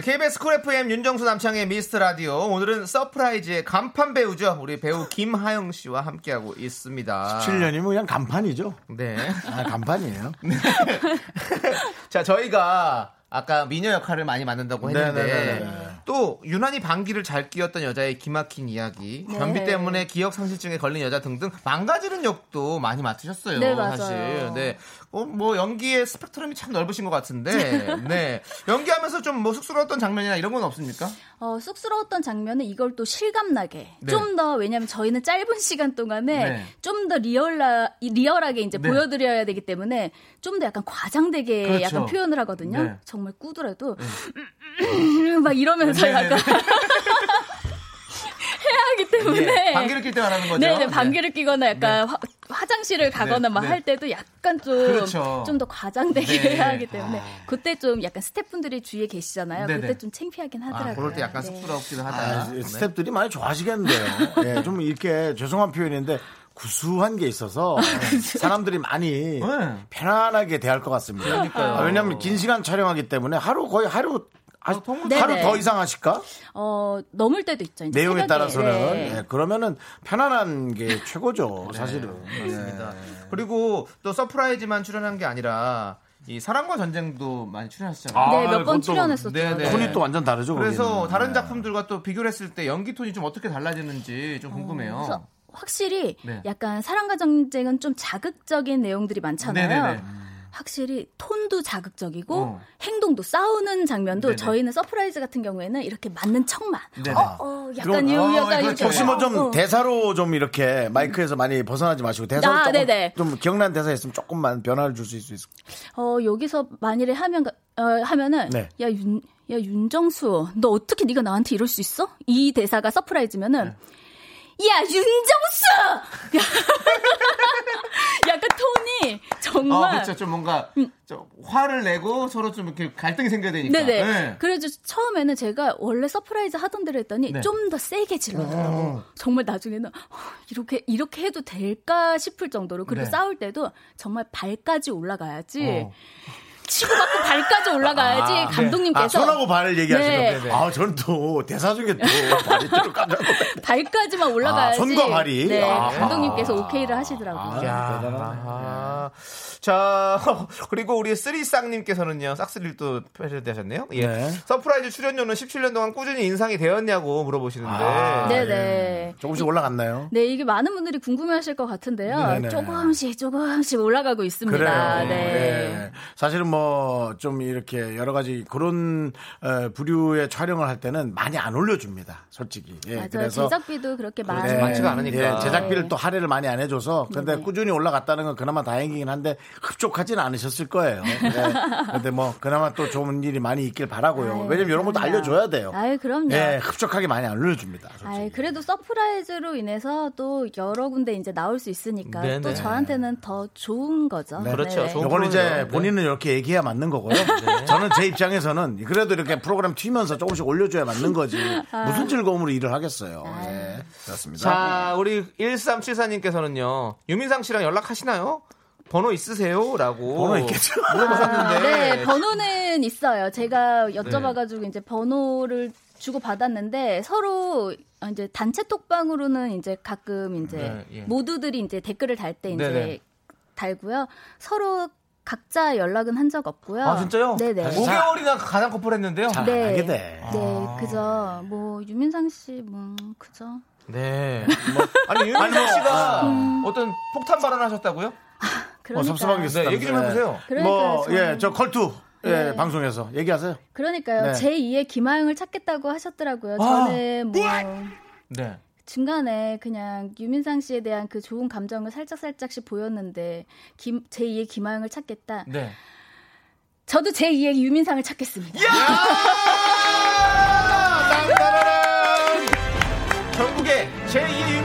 [SPEAKER 2] KBS 쿨 FM 윤정수 남창희의 미스터 라디오 오늘은 서프라이즈의 간판 배우죠 우리 배우 김하영 씨와 함께하고 있습니다.
[SPEAKER 1] 17년이면 그냥 간판이죠.
[SPEAKER 2] 네.
[SPEAKER 1] 아, 간판이에요.
[SPEAKER 2] 자, 저희가 아까 미녀 역할을 많이 맡는다고 했는데
[SPEAKER 1] 네네네네.
[SPEAKER 2] 또 유난히 방귀를 잘 뀌었던 여자의 기막힌 이야기,
[SPEAKER 7] 네.
[SPEAKER 2] 변비 때문에 기억 상실증에 걸린 여자 등등 망가지는 역도 많이 맡으셨어요.
[SPEAKER 7] 네, 맞아요.
[SPEAKER 2] 사실. 네. 어, 뭐 연기의 스펙트럼이 참 넓으신 것 같은데. 네. 연기하면서 좀 뭐 쑥스러웠던 장면이나 이런 건 없습니까?
[SPEAKER 7] 어, 쑥스러웠던 장면은 이걸 또 실감나게
[SPEAKER 2] 네.
[SPEAKER 7] 좀더 왜냐하면 저희는 짧은 시간 동안에
[SPEAKER 2] 네.
[SPEAKER 7] 좀더 리얼라 리얼하게 이제
[SPEAKER 2] 네.
[SPEAKER 7] 보여드려야 되기 때문에 좀더 약간 과장되게
[SPEAKER 2] 그렇죠.
[SPEAKER 7] 약간 표현을 하거든요.
[SPEAKER 2] 네.
[SPEAKER 7] 정말 꾸더라도 막 이러면서
[SPEAKER 2] 네네네.
[SPEAKER 7] 약간 해야 하기 때문에
[SPEAKER 2] 예, 방귀를 낄때 말하는 거죠.
[SPEAKER 7] 네네 방귀를 끼거나 약간 화, 화장실을 가거나
[SPEAKER 2] 네,
[SPEAKER 7] 막
[SPEAKER 2] 네.
[SPEAKER 7] 할 때도 약간 좀
[SPEAKER 2] 그렇죠.
[SPEAKER 7] 좀더 과장되게
[SPEAKER 2] 네.
[SPEAKER 7] 해야 하기 때문에 그때 좀 약간 스태프분들이 주위에 계시잖아요.
[SPEAKER 2] 네네.
[SPEAKER 7] 그때 좀 창피하긴
[SPEAKER 2] 아,
[SPEAKER 7] 하더라고요.
[SPEAKER 2] 그럴 때 약간
[SPEAKER 7] 네.
[SPEAKER 2] 쑥스럽기도 하다.
[SPEAKER 1] 아,
[SPEAKER 2] 네.
[SPEAKER 1] 스탭들이 많이 좋아하시겠는데요. 예, 좀 이렇게 죄송한 표현인데 구수한 게 있어서 사람들이 많이
[SPEAKER 2] 네.
[SPEAKER 1] 편안하게 대할 것 같습니다.
[SPEAKER 2] 그러니까요.
[SPEAKER 1] 아, 왜냐하면 긴 시간 촬영하기 때문에 하루 거의 하루 하,
[SPEAKER 2] 통으로
[SPEAKER 1] 하루
[SPEAKER 7] 네네.
[SPEAKER 1] 더 이상 하실까?
[SPEAKER 7] 어, 넘을 때도 있죠. 이제
[SPEAKER 1] 내용에
[SPEAKER 7] 새벽에.
[SPEAKER 1] 따라서는
[SPEAKER 7] 네.
[SPEAKER 1] 예, 그러면은 편안한 게 최고죠, 사실은.
[SPEAKER 2] 맞습니다. 그리고 또 서프라이즈만 출연한 게 아니라 이 사랑과 전쟁도 많이 출연하셨잖아요.
[SPEAKER 7] 네,
[SPEAKER 1] 아,
[SPEAKER 7] 몇번 출연했었죠.
[SPEAKER 2] 네, 네.
[SPEAKER 1] 톤이 또 완전 다르죠.
[SPEAKER 2] 그래서
[SPEAKER 1] 거기는.
[SPEAKER 2] 다른 작품들과 또 비교를 했을 때 연기 톤이 좀 어떻게 달라지는지 좀 궁금해요.
[SPEAKER 7] 그래서 확실히
[SPEAKER 2] 네.
[SPEAKER 7] 약간 사랑과 전쟁은 좀 자극적인 내용들이 많잖아요.
[SPEAKER 2] 네네네.
[SPEAKER 7] 확실히 톤도 자극적이고
[SPEAKER 2] 어.
[SPEAKER 7] 행동도 싸우는 장면도
[SPEAKER 2] 네네.
[SPEAKER 7] 저희는 서프라이즈 같은 경우에는 이렇게 맞는 척만. 어, 어, 약간 이
[SPEAKER 2] 어,
[SPEAKER 7] 약간
[SPEAKER 2] 그렇죠.
[SPEAKER 1] 뭐좀
[SPEAKER 7] 어, 어.
[SPEAKER 1] 대사로 좀 이렇게 마이크에서 많이 벗어나지 마시고 대사로
[SPEAKER 7] 아,
[SPEAKER 1] 조금
[SPEAKER 7] 네네.
[SPEAKER 1] 좀 기억나는 대사 있으면 조금만 변화를 줄 수 있을 수 있을까요?
[SPEAKER 7] 어, 여기서 만일에 하면 어, 하면은
[SPEAKER 1] 네.
[SPEAKER 7] 야 윤, 야 윤정수, 너 어떻게 네가 나한테 이럴 수 있어? 이 대사가 서프라이즈면은 야 윤정수! 약간 톤이 정말
[SPEAKER 2] 어, 그렇죠. 좀 뭔가 좀 화를 내고 서로 좀 이렇게 갈등이 생겨야 되니까.
[SPEAKER 7] 네네.
[SPEAKER 2] 네.
[SPEAKER 7] 그래서 처음에는 제가 원래 서프라이즈 하던 대로 했더니
[SPEAKER 2] 네.
[SPEAKER 7] 좀더 세게 질러더라고. 정말 나중에는 어, 이렇게 이렇게 해도 될까 싶을 정도로 그리고
[SPEAKER 2] 네.
[SPEAKER 7] 싸울 때도 정말 발까지 올라가야지.
[SPEAKER 2] 어.
[SPEAKER 7] 치고받고 발까지 올라가야지
[SPEAKER 2] 아, 네.
[SPEAKER 7] 감독님께서
[SPEAKER 1] 아, 손하고 발을 얘기하시는
[SPEAKER 7] 네.
[SPEAKER 1] 거. 아, 저는 또 대사 중에 또 발이 좀 깜짝.
[SPEAKER 7] 발까지만 올라가야지.
[SPEAKER 1] 아, 손과 발이?
[SPEAKER 7] 네,
[SPEAKER 1] 아.
[SPEAKER 7] 감독님께서 오케이를 하시더라고요.
[SPEAKER 2] 야, 아, 자, 그리고 우리 쓰리쌍님께서는요, 싹스리를 또 패러디하셨네요. 예.
[SPEAKER 1] 네.
[SPEAKER 2] 서프라이즈 출연료는 17년 동안 꾸준히 인상이 되었냐고 물어보시는데.
[SPEAKER 1] 아,
[SPEAKER 7] 네네.
[SPEAKER 1] 조금씩 올라갔나요?
[SPEAKER 7] 네, 이게 많은 분들이 궁금해하실 것 같은데요.
[SPEAKER 1] 네네.
[SPEAKER 7] 조금씩 조금씩 올라가고 있습니다.
[SPEAKER 1] 그래요.
[SPEAKER 7] 네.
[SPEAKER 1] 예. 사실은 뭐좀 이렇게 여러 가지 그런 어, 부류의 촬영을 할 때는 많이 안 올려줍니다. 솔직히. 예,
[SPEAKER 7] 맞아요.
[SPEAKER 1] 그래서
[SPEAKER 7] 제작비도 그렇게 많이
[SPEAKER 2] 그렇죠. 많지가 않으니까.
[SPEAKER 1] 예, 제작비를 또 할애를 많이 안 해줘서 근데
[SPEAKER 7] 네네.
[SPEAKER 1] 꾸준히 올라갔다는 건 그나마 다행이긴 한데 흡족하지는 않으셨을 거예요. 네. 근데 뭐 그나마 또 좋은 일이 많이 있길 바라고요.
[SPEAKER 7] 아유,
[SPEAKER 1] 왜냐면 이런 것도
[SPEAKER 7] 그럼요.
[SPEAKER 1] 알려줘야 돼요.
[SPEAKER 7] 아유, 그럼요.
[SPEAKER 1] 예, 흡족하게 많이 안 올려줍니다. 솔직히.
[SPEAKER 7] 아이, 그래도 서프라이즈로 인해서 또 여러 군데 이제 나올 수 있으니까
[SPEAKER 2] 네네.
[SPEAKER 7] 또 저한테는 더 좋은 거죠.
[SPEAKER 1] 네.
[SPEAKER 2] 그렇죠. 좋은
[SPEAKER 1] 요건 이제.
[SPEAKER 2] 네.
[SPEAKER 1] 본인은 이렇게 얘기해야 맞는 거고요. 저는 제 입장에서는 그래도 이렇게 프로그램 튀면서 조금씩 올려줘야 맞는 거지. 무슨 즐거움으로 일을 하겠어요. 예, 그렇습니다.
[SPEAKER 2] 자, 우리 1374님께서는요, 유민상 씨랑 연락하시나요? 번호 있으세요? 라고.
[SPEAKER 1] 번호 있겠죠.
[SPEAKER 2] 물어보셨는데.
[SPEAKER 7] 아, 네, 번호는 있어요. 제가 여쭤봐가지고 이제 번호를 주고 받았는데 서로 이제 단체 톡방으로는 이제 가끔 이제
[SPEAKER 2] 네, 예.
[SPEAKER 7] 모두들이 이제 댓글을 달 때 이제
[SPEAKER 2] 네네.
[SPEAKER 7] 달고요. 서로 각자 연락은 한 적 없고요.
[SPEAKER 2] 아, 진짜요?
[SPEAKER 7] 네네.
[SPEAKER 2] 5개월이나 가장 커플 했는데요.
[SPEAKER 1] 잘
[SPEAKER 7] 네.
[SPEAKER 1] 알게 돼.
[SPEAKER 7] 네, 그죠. 뭐 유민상 씨, 뭐 그죠.
[SPEAKER 2] 네. 아니, 유민상 씨가 어떤 폭탄 발언하셨다고요?
[SPEAKER 1] 뭐
[SPEAKER 7] 그러니까.
[SPEAKER 1] 섭섭한 게 있어요.
[SPEAKER 2] 네, 얘기 좀 해보세요.
[SPEAKER 7] 그러니까요,
[SPEAKER 1] 뭐,
[SPEAKER 7] 저는.
[SPEAKER 1] 예, 저 컬투. 예,
[SPEAKER 7] 네.
[SPEAKER 1] 방송에서 얘기하세요.
[SPEAKER 7] 그러니까요.
[SPEAKER 1] 네.
[SPEAKER 7] 제 2의 김하영을 찾겠다고 하셨더라고요.
[SPEAKER 1] 아,
[SPEAKER 7] 저는 뭐
[SPEAKER 2] 네.
[SPEAKER 7] 중간에 그냥 유민상 씨에 대한 그 좋은 감정을 살짝 살짝씩 보였는데 김, 제2의 김하영을 찾겠다.
[SPEAKER 2] 네.
[SPEAKER 7] 저도 제2의 유민상을 찾겠습니다.
[SPEAKER 2] 전국에 제2의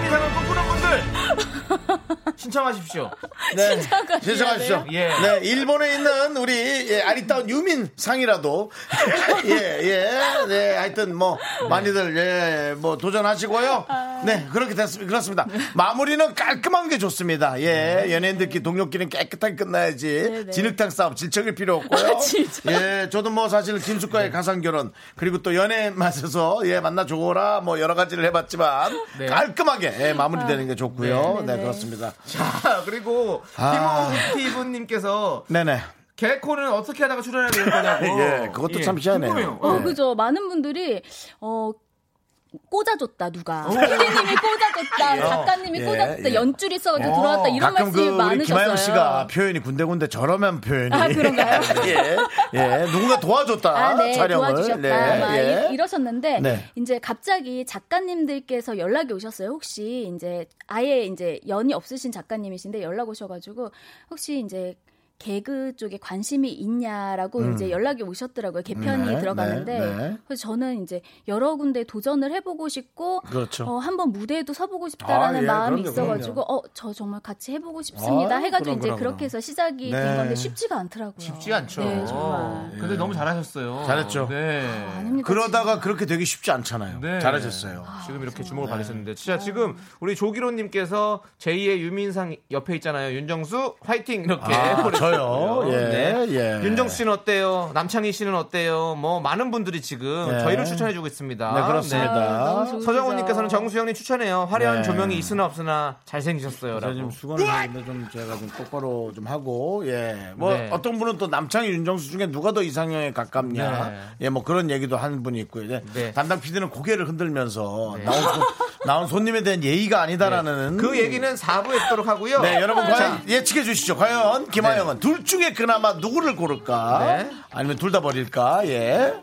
[SPEAKER 2] 신청하십시오.
[SPEAKER 1] 네. 신청하십시오.
[SPEAKER 2] 예.
[SPEAKER 1] 네, 일본에 있는 우리 예, 아리따운 유민 상이라도 예, 예. 네, 하여튼 뭐 많이들 예, 뭐 도전하시고요. 네, 그렇게 됐습니다. 그렇습니다. 마무리는 깔끔한 게 좋습니다. 예, 연예인들끼리 동료끼리는 깨끗하게 끝나야지.
[SPEAKER 7] 네네.
[SPEAKER 1] 진흙탕 싸움 질척일 필요 없고요.
[SPEAKER 7] 진짜.
[SPEAKER 1] 예, 저도 뭐 사실 김숙과의 가상 결혼 그리고 또 연애 맛에서 예, 만나 줘라 뭐 여러 가지를 해 봤지만
[SPEAKER 2] 네.
[SPEAKER 1] 깔끔하게 예, 마무리되는 게 좋고요. 네,
[SPEAKER 7] 네네.
[SPEAKER 1] 그렇습니다.
[SPEAKER 2] 자, 그리고
[SPEAKER 1] 아.
[SPEAKER 2] 티모티브님께서
[SPEAKER 1] 네네.
[SPEAKER 2] 개코는 어떻게 하다가 출연하게 될 거냐고.
[SPEAKER 1] 예, 그것도 참 희한해요.
[SPEAKER 2] 궁금해요.
[SPEAKER 7] 어,
[SPEAKER 1] 네.
[SPEAKER 7] 그죠. 많은 분들이 어 꽂아줬다 누가 PD님이 꽂아줬다 작가님이
[SPEAKER 1] 예,
[SPEAKER 7] 꽂아줬다
[SPEAKER 1] 예.
[SPEAKER 7] 연줄 있어가지고 들어왔다 이런
[SPEAKER 1] 가끔 그
[SPEAKER 7] 말씀이
[SPEAKER 1] 우리
[SPEAKER 7] 많으셨어요.
[SPEAKER 1] 김하영 씨가 표현이 군데군데 저렴한 표현이.
[SPEAKER 7] 아, 그런가요?
[SPEAKER 1] 예, 예. 누군가 도와줬다.
[SPEAKER 7] 아, 네,
[SPEAKER 1] 촬영을.
[SPEAKER 7] 도와주셨다.
[SPEAKER 1] 네,
[SPEAKER 7] 막
[SPEAKER 1] 예.
[SPEAKER 7] 이- 이러셨는데
[SPEAKER 1] 네.
[SPEAKER 7] 이제 갑자기 작가님들께서 연락이 오셨어요. 혹시 이제 아예 이제 연이 없으신 작가님이신데 연락 오셔가지고 혹시 이제 개그 쪽에 관심이 있냐라고 이제 연락이 오셨더라고요. 개편이
[SPEAKER 1] 음. 네,
[SPEAKER 7] 들어가는데
[SPEAKER 1] 네, 네.
[SPEAKER 7] 그래서 저는 이제 여러 군데 도전을 해보고 싶고
[SPEAKER 1] 그렇죠.
[SPEAKER 7] 어, 한번 무대에도 서보고 싶다라는
[SPEAKER 1] 아, 예,
[SPEAKER 7] 마음이
[SPEAKER 1] 그럼요,
[SPEAKER 7] 있어가지고 어 저 정말 같이 해보고 싶습니다.
[SPEAKER 1] 아,
[SPEAKER 7] 해가지고
[SPEAKER 1] 그럼,
[SPEAKER 7] 이제
[SPEAKER 1] 그럼,
[SPEAKER 7] 그렇게. 해서 시작이
[SPEAKER 1] 네.
[SPEAKER 7] 된 건데 쉽지가 않더라고요.
[SPEAKER 2] 쉽지 않죠.
[SPEAKER 7] 네, 정말.
[SPEAKER 2] 근데 너무 잘하셨어요.
[SPEAKER 1] 잘했죠.
[SPEAKER 2] 네.
[SPEAKER 7] 아 닙니다.
[SPEAKER 1] 그러다가 그렇게 되기 쉽지 않잖아요.
[SPEAKER 2] 네.
[SPEAKER 1] 잘하셨어요.
[SPEAKER 2] 지금 이렇게 주목을 받으셨는데 진짜 지금 우리 조기로님께서 제2의 유민상 옆에 있잖아요. 윤정수 화이팅 이렇게
[SPEAKER 1] 아. 저요? 예,
[SPEAKER 2] 네.
[SPEAKER 1] 예.
[SPEAKER 2] 윤정수 씨는 어때요? 남창희 씨는 어때요? 뭐 많은 분들이 지금
[SPEAKER 1] 네.
[SPEAKER 2] 저희를 추천해주고 있습니다.
[SPEAKER 1] 네, 그렇습니다.
[SPEAKER 7] 아, 너무 좋으시죠.
[SPEAKER 2] 서정훈님께서는 정수영님 추천해요. 화려한
[SPEAKER 1] 네.
[SPEAKER 2] 조명이 있으나 없으나 잘생기셨어요.
[SPEAKER 1] 제가. 좀 수건을 하는데 좀 제가 좀 똑바로 좀 하고 예. 뭐
[SPEAKER 2] 네.
[SPEAKER 1] 어떤 분은 또 남창희 윤정수 중에 누가 더 이상형에 가깝냐.
[SPEAKER 2] 네.
[SPEAKER 1] 예, 뭐 그런 얘기도 하는 분이 있고요. 네.
[SPEAKER 2] 네.
[SPEAKER 1] 담당 PD는 고개를 흔들면서 나온, 손, 나온 손님에 대한 예의가 아니다라는
[SPEAKER 2] 그 얘기는 4부에 듣도록 하고요.
[SPEAKER 1] 네, 여러분 과연 예측해 주시죠. 과연 김하영은 둘 중에 그나마 누구를 고를까?
[SPEAKER 2] 네.
[SPEAKER 1] 아니면 둘 다 버릴까? 예.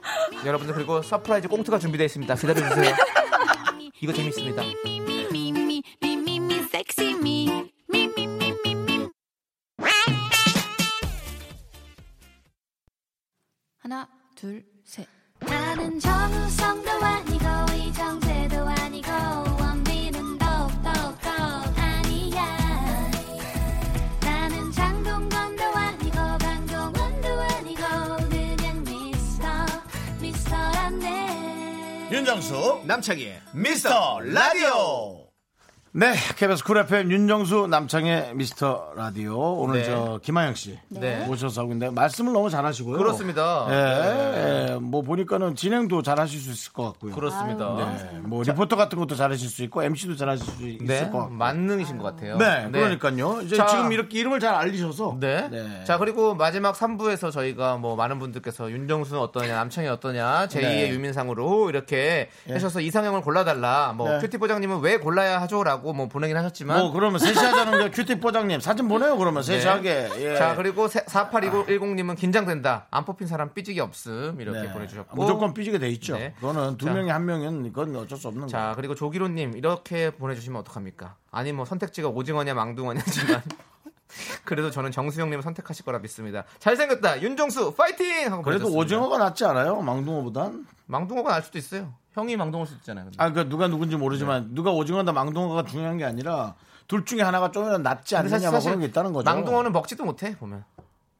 [SPEAKER 2] 여러분들 그리고 서프라이즈 꽁트가 준비되어 있습니다. 기다려 주세요. 이거 재밌습니다.
[SPEAKER 6] 하나, 둘, 셋.
[SPEAKER 4] 나는 정우성도 아니고 이정재도 아니고
[SPEAKER 1] 윤정수
[SPEAKER 2] 남창희의
[SPEAKER 1] 미스터 라디오. 네, KBS 쿨 FM 윤정수 남창희의 미스터 라디오 오늘
[SPEAKER 2] 네.
[SPEAKER 1] 저 김하영 씨
[SPEAKER 2] 네.
[SPEAKER 1] 모셔서 하고 있는데 말씀을 너무 잘하시고요.
[SPEAKER 2] 그렇습니다.
[SPEAKER 1] 예, 예, 뭐 보니까는 진행도 잘하실 수 있을 것 같고요.
[SPEAKER 2] 그렇습니다.
[SPEAKER 1] 네, 뭐 리포터 같은 것도 잘하실 수 있고 MC도 잘하실 수 있을
[SPEAKER 2] 네,
[SPEAKER 1] 것 같고.
[SPEAKER 2] 만능이신 것 같아요.
[SPEAKER 1] 네, 그러니까요. 이제
[SPEAKER 2] 자,
[SPEAKER 1] 지금 이렇게 이름을 잘 알리셔서
[SPEAKER 2] 네.
[SPEAKER 1] 네.
[SPEAKER 2] 자, 그리고 마지막 3부에서 저희가 뭐 많은 분들께서 윤정수는 어떠냐, 남창희 어떠냐, 제2의
[SPEAKER 1] 네.
[SPEAKER 2] 유민상으로 이렇게 하셔서 이상형을 골라달라. 뭐
[SPEAKER 1] 네.
[SPEAKER 2] 큐티 보장님은 왜 골라야 하죠라고 뭐 보내긴 하셨지만
[SPEAKER 1] 뭐 그러면 셋이 하자는 게 큐티 포장님 사진 보내요 그러면 셋이
[SPEAKER 2] 네.
[SPEAKER 1] 하게. 예.
[SPEAKER 2] 자, 그리고 4810님은 긴장된다. 안 뽑힌 사람 삐지기 없음. 이렇게
[SPEAKER 1] 네.
[SPEAKER 2] 보내주셨고.
[SPEAKER 1] 무조건 삐지게 돼 있죠.
[SPEAKER 2] 네.
[SPEAKER 1] 그거는 두
[SPEAKER 2] 자.
[SPEAKER 1] 명이 한 명은 그건 어쩔 수 없는 거예요.
[SPEAKER 2] 자, 그리고 조기로님 이렇게 보내주시면 어떡합니까? 아니 뭐 선택지가 오징어냐 망둥어냐지만 그래도 저는 정수영님을 선택하실 거라 믿습니다. 잘생겼다 윤정수 파이팅 하고
[SPEAKER 1] 그래도
[SPEAKER 2] 보내줬습니다.
[SPEAKER 1] 오징어가 낫지 않아요? 망둥어보단?
[SPEAKER 2] 망둥어가 날 수도 있어요. 형이 망둥어일 수도 있잖아요. 근데.
[SPEAKER 1] 아, 그러니까 누가 누군지 모르지만
[SPEAKER 2] 네.
[SPEAKER 1] 누가 오징어다 망둥어가 중요한 게 아니라 둘 중에 하나가 좀이라도 낫지 않느냐 뭐 그런 게 있다는 거죠.
[SPEAKER 2] 망둥어는 먹지도 못해 보면.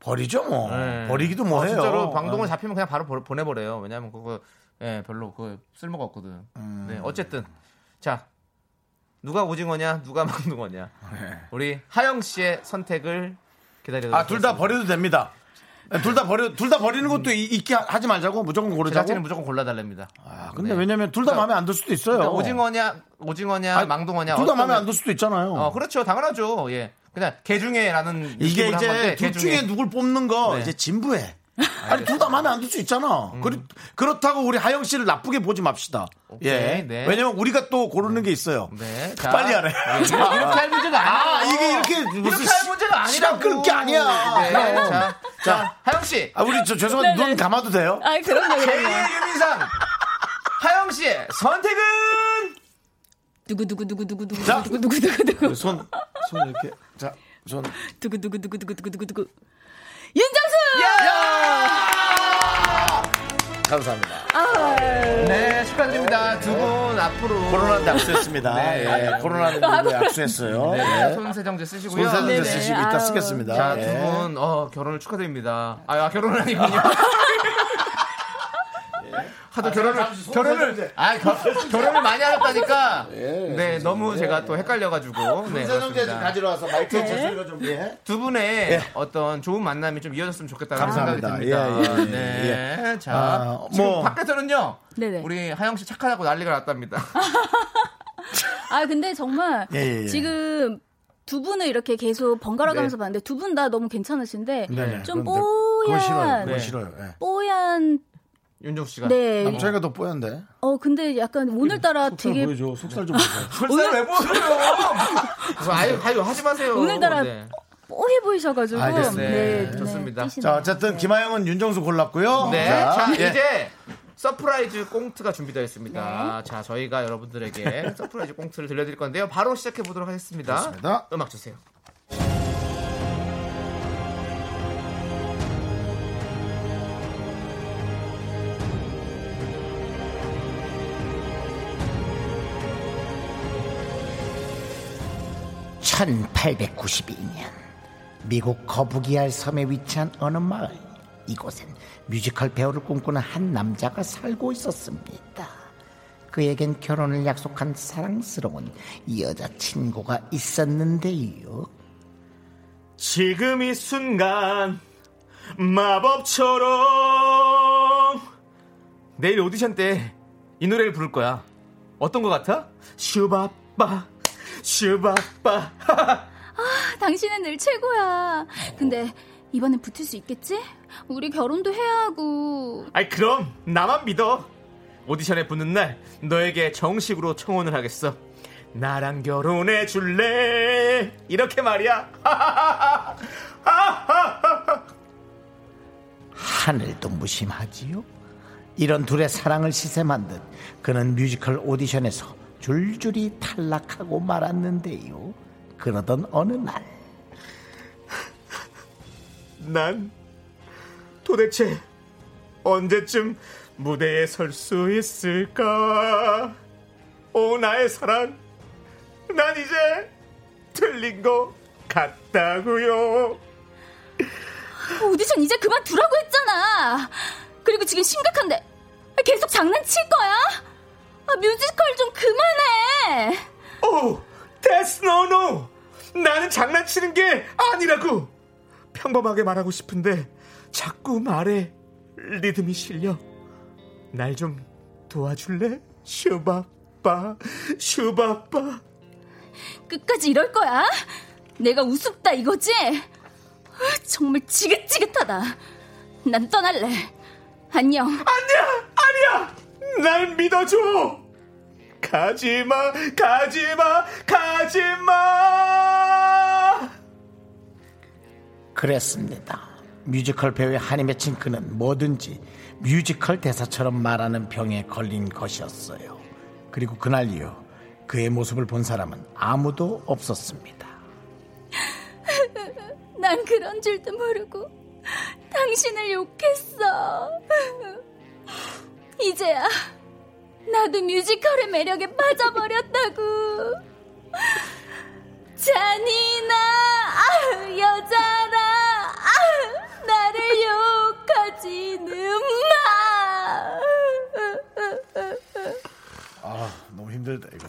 [SPEAKER 1] 버리죠 뭐.
[SPEAKER 2] 네.
[SPEAKER 1] 버리기도
[SPEAKER 2] 어,
[SPEAKER 1] 뭐해요.
[SPEAKER 2] 진짜로 어. 잡히면 그냥 바로 보- 보내버려요. 왜냐하면 그거 예 별로 그 쓸모가 없거든.
[SPEAKER 1] 음.
[SPEAKER 2] 네 어쨌든 자 누가 오징어냐 누가 망둥어냐
[SPEAKER 1] 네.
[SPEAKER 2] 우리 하영 씨의 선택을 기다리도록
[SPEAKER 1] 아, 둘 다 버려도 됩니다. 둘 다 버려, 둘 다 버리는 것도 이- 있게 하- 하지 말자고 무조건 고르자고.
[SPEAKER 2] 제작진은 무조건 골라달랍니다.
[SPEAKER 1] 아, 근데
[SPEAKER 2] 네.
[SPEAKER 1] 왜냐면 둘 다
[SPEAKER 2] 그러니까-
[SPEAKER 1] 마음에 안 들 수도 있어요.
[SPEAKER 2] 그러니까 오징어냐 오징어냐
[SPEAKER 1] 아니,
[SPEAKER 2] 망둥어냐
[SPEAKER 1] 둘 다
[SPEAKER 2] 어떤
[SPEAKER 1] 마음에
[SPEAKER 2] 거-
[SPEAKER 1] 안들 수도 있잖아요.
[SPEAKER 2] 어 그렇죠 당연하죠 예 그냥 개 중에라는
[SPEAKER 1] 이게
[SPEAKER 2] 느낌으로 한 건데,
[SPEAKER 1] 이제
[SPEAKER 2] 개
[SPEAKER 1] 둘 중에 누굴 뽑는 거
[SPEAKER 2] 네.
[SPEAKER 1] 이제 진부해. 아니 둘 다 마음에 안 들 수 있잖아. 그리, 그렇다고 우리 하영 씨를 나쁘게 보지 맙시다.
[SPEAKER 2] 오케이,
[SPEAKER 1] 예.
[SPEAKER 2] 네.
[SPEAKER 1] 왜냐면 우리가 또 고르는 게 있어요.
[SPEAKER 2] 네, 자,
[SPEAKER 1] 빨리 하래.
[SPEAKER 2] 예, 이렇게 할 문제가
[SPEAKER 1] 아,
[SPEAKER 2] 아니에요.
[SPEAKER 1] 이게 이렇게 무슨
[SPEAKER 2] 이렇게 할 문제가
[SPEAKER 1] 시간
[SPEAKER 2] 아니라고.
[SPEAKER 1] 끌게 아니야.
[SPEAKER 2] 네,
[SPEAKER 1] 그럼.
[SPEAKER 2] 자, 자, 하영 씨,
[SPEAKER 1] 아, 우리 저 죄송한데 눈 감아도 돼요?
[SPEAKER 7] 아, 그럼요, 그럼요.
[SPEAKER 2] 제2의 유민상 하영 씨의 선택은
[SPEAKER 7] 두구 두구 두구 두구 두구
[SPEAKER 1] 자.
[SPEAKER 7] 두구 두구 두구 두구
[SPEAKER 1] 손, 손 이렇게. 자, 손.
[SPEAKER 7] 두구 두구 두구 두구 두구 두구 두구 윤정수.
[SPEAKER 1] 감사합니다.
[SPEAKER 2] 네 축하드립니다. 두 분 앞으로
[SPEAKER 1] 코로나한테 악수했습니다.
[SPEAKER 2] 네.
[SPEAKER 1] 예, 코로나한테 악수했어요.
[SPEAKER 2] 네,
[SPEAKER 1] 네.
[SPEAKER 2] 손세정제 쓰시고요.
[SPEAKER 1] 손세정제. 쓰시고 이따. 쓰겠습니다.
[SPEAKER 2] 자,
[SPEAKER 1] 예.
[SPEAKER 2] 두 분, 어, 결혼을 축하드립니다. 아, 아, 결혼은 아니군요. 하도 결혼을,
[SPEAKER 1] 잠시 손
[SPEAKER 2] 결혼을,
[SPEAKER 1] 세정제.
[SPEAKER 2] 아, 겨, 결혼을 많이 하셨다니까. 네, 너무 제가 또 헷갈려가지고. 네,
[SPEAKER 1] 손세정제 좀. 가지러 와서 마이크에 제 소리가 좀 예.
[SPEAKER 2] 두 분의 어떤 좋은 만남이 좀 이어졌으면 좋겠다는 생각이
[SPEAKER 1] 감사합니다.
[SPEAKER 2] 듭니다.
[SPEAKER 1] 예, 예, 예,
[SPEAKER 2] 네, 자,
[SPEAKER 1] 아,
[SPEAKER 2] 지금
[SPEAKER 1] 뭐.
[SPEAKER 2] 밖에서는요.
[SPEAKER 7] 네네.
[SPEAKER 2] 우리 하영 씨 착하다고 난리가 났답니다.
[SPEAKER 7] 아 근데 정말
[SPEAKER 1] 예, 예, 예.
[SPEAKER 7] 지금 두 분을 이렇게 계속 번갈아 가면서
[SPEAKER 2] 네.
[SPEAKER 7] 봤는데 두 분 다 너무 괜찮으신데
[SPEAKER 1] 네네.
[SPEAKER 7] 좀. 뽀얀
[SPEAKER 2] 네.
[SPEAKER 1] 싫어요. 예.
[SPEAKER 7] 뽀얀
[SPEAKER 2] 윤정수 씨가.
[SPEAKER 7] 네.
[SPEAKER 1] 남창이가 더 뽀얀데.
[SPEAKER 7] 어 근데 약간 오늘따라
[SPEAKER 1] 속살
[SPEAKER 7] 되게
[SPEAKER 1] 보여줘. 속살 좀 보여줘.
[SPEAKER 2] 설사 왜 보세요? 아유, 아유, 하지 마세요.
[SPEAKER 7] 오늘따라
[SPEAKER 2] 네.
[SPEAKER 7] 뽀해 보이셔가지고
[SPEAKER 1] 알겠습니다.
[SPEAKER 2] 네, 좋습니다.
[SPEAKER 7] 뛰시네요.
[SPEAKER 1] 자, 어쨌든 김하영은 윤정수 골랐고요.
[SPEAKER 2] 네. 자,
[SPEAKER 1] 예.
[SPEAKER 2] 이제 서프라이즈 꽁트가 준비되어 있습니다. 자, 저희가 여러분들에게 서프라이즈 꽁트를 들려드릴 건데요. 바로 시작해 보도록 하겠습니다.
[SPEAKER 1] 좋습니다.
[SPEAKER 2] 음악 주세요.
[SPEAKER 6] 1892년 미국 거북이알 섬에 위치한 어느 마을 이곳엔 뮤지컬 배우를 꿈꾸는 한 남자가 살고 있었습니다. 그에겐 결혼을 약속한 사랑스러운 여자친구가 있었는데요.
[SPEAKER 2] 지금 이 순간 마법처럼 내일 오디션 때 이 노래를 부를 거야. 어떤 거 같아? 슈바빠 슈바빠
[SPEAKER 7] 당신은 늘 최고야. 근데 이번엔 붙을 수 있겠지? 우리 결혼도 해야 하고.
[SPEAKER 2] 아이 그럼 나만 믿어. 오디션에 붙는 날 너에게 정식으로 청혼을 하겠어. 나랑 결혼해 줄래? 이렇게 말이야.
[SPEAKER 6] 하늘도 무심하지요. 이런 둘의 사랑을 시샘한 듯 그는 뮤지컬 오디션에서 줄줄이 탈락하고 말았는데요. 그러던 어느 날
[SPEAKER 2] 난 도대체 언제쯤 무대에 설 수 있을까? 오 나의 사랑, 난 이제 틀린 것 같다고요.
[SPEAKER 7] 오디션 이제 그만 두라고 했잖아. 그리고 지금 심각한데 계속 장난칠 거야? 아, 뮤지컬 좀 그만해.
[SPEAKER 2] 오, that's no no. 나는 장난치는 게 아니라고. 평범하게 말하고 싶은데 자꾸 말에 리듬이 실려. 날 좀 도와줄래? 슈바빠, 슈바빠.
[SPEAKER 7] 끝까지 이럴 거야? 내가 우습다 이거지? 아, 정말 지긋지긋하다. 난 떠날래. 안녕.
[SPEAKER 2] 아니야, 아니야. 날 믿어줘. 가지마, 가지마, 가지마.
[SPEAKER 6] 그랬습니다. 뮤지컬 배우에 한이 맺힌 그는 뭐든지 뮤지컬 대사처럼 말하는 병에 걸린 것이었어요. 그리고 그날 이후 그의 모습을 본 사람은 아무도 없었습니다.
[SPEAKER 7] 난 그런 줄도 모르고 당신을 욕했어. 이제야 나도 뮤지컬의 매력에 빠져버렸다고. 잔인아, 아우, 여자라, 아우, 나를 욕하지는 마.
[SPEAKER 1] 아, 너무 힘들다, 이거.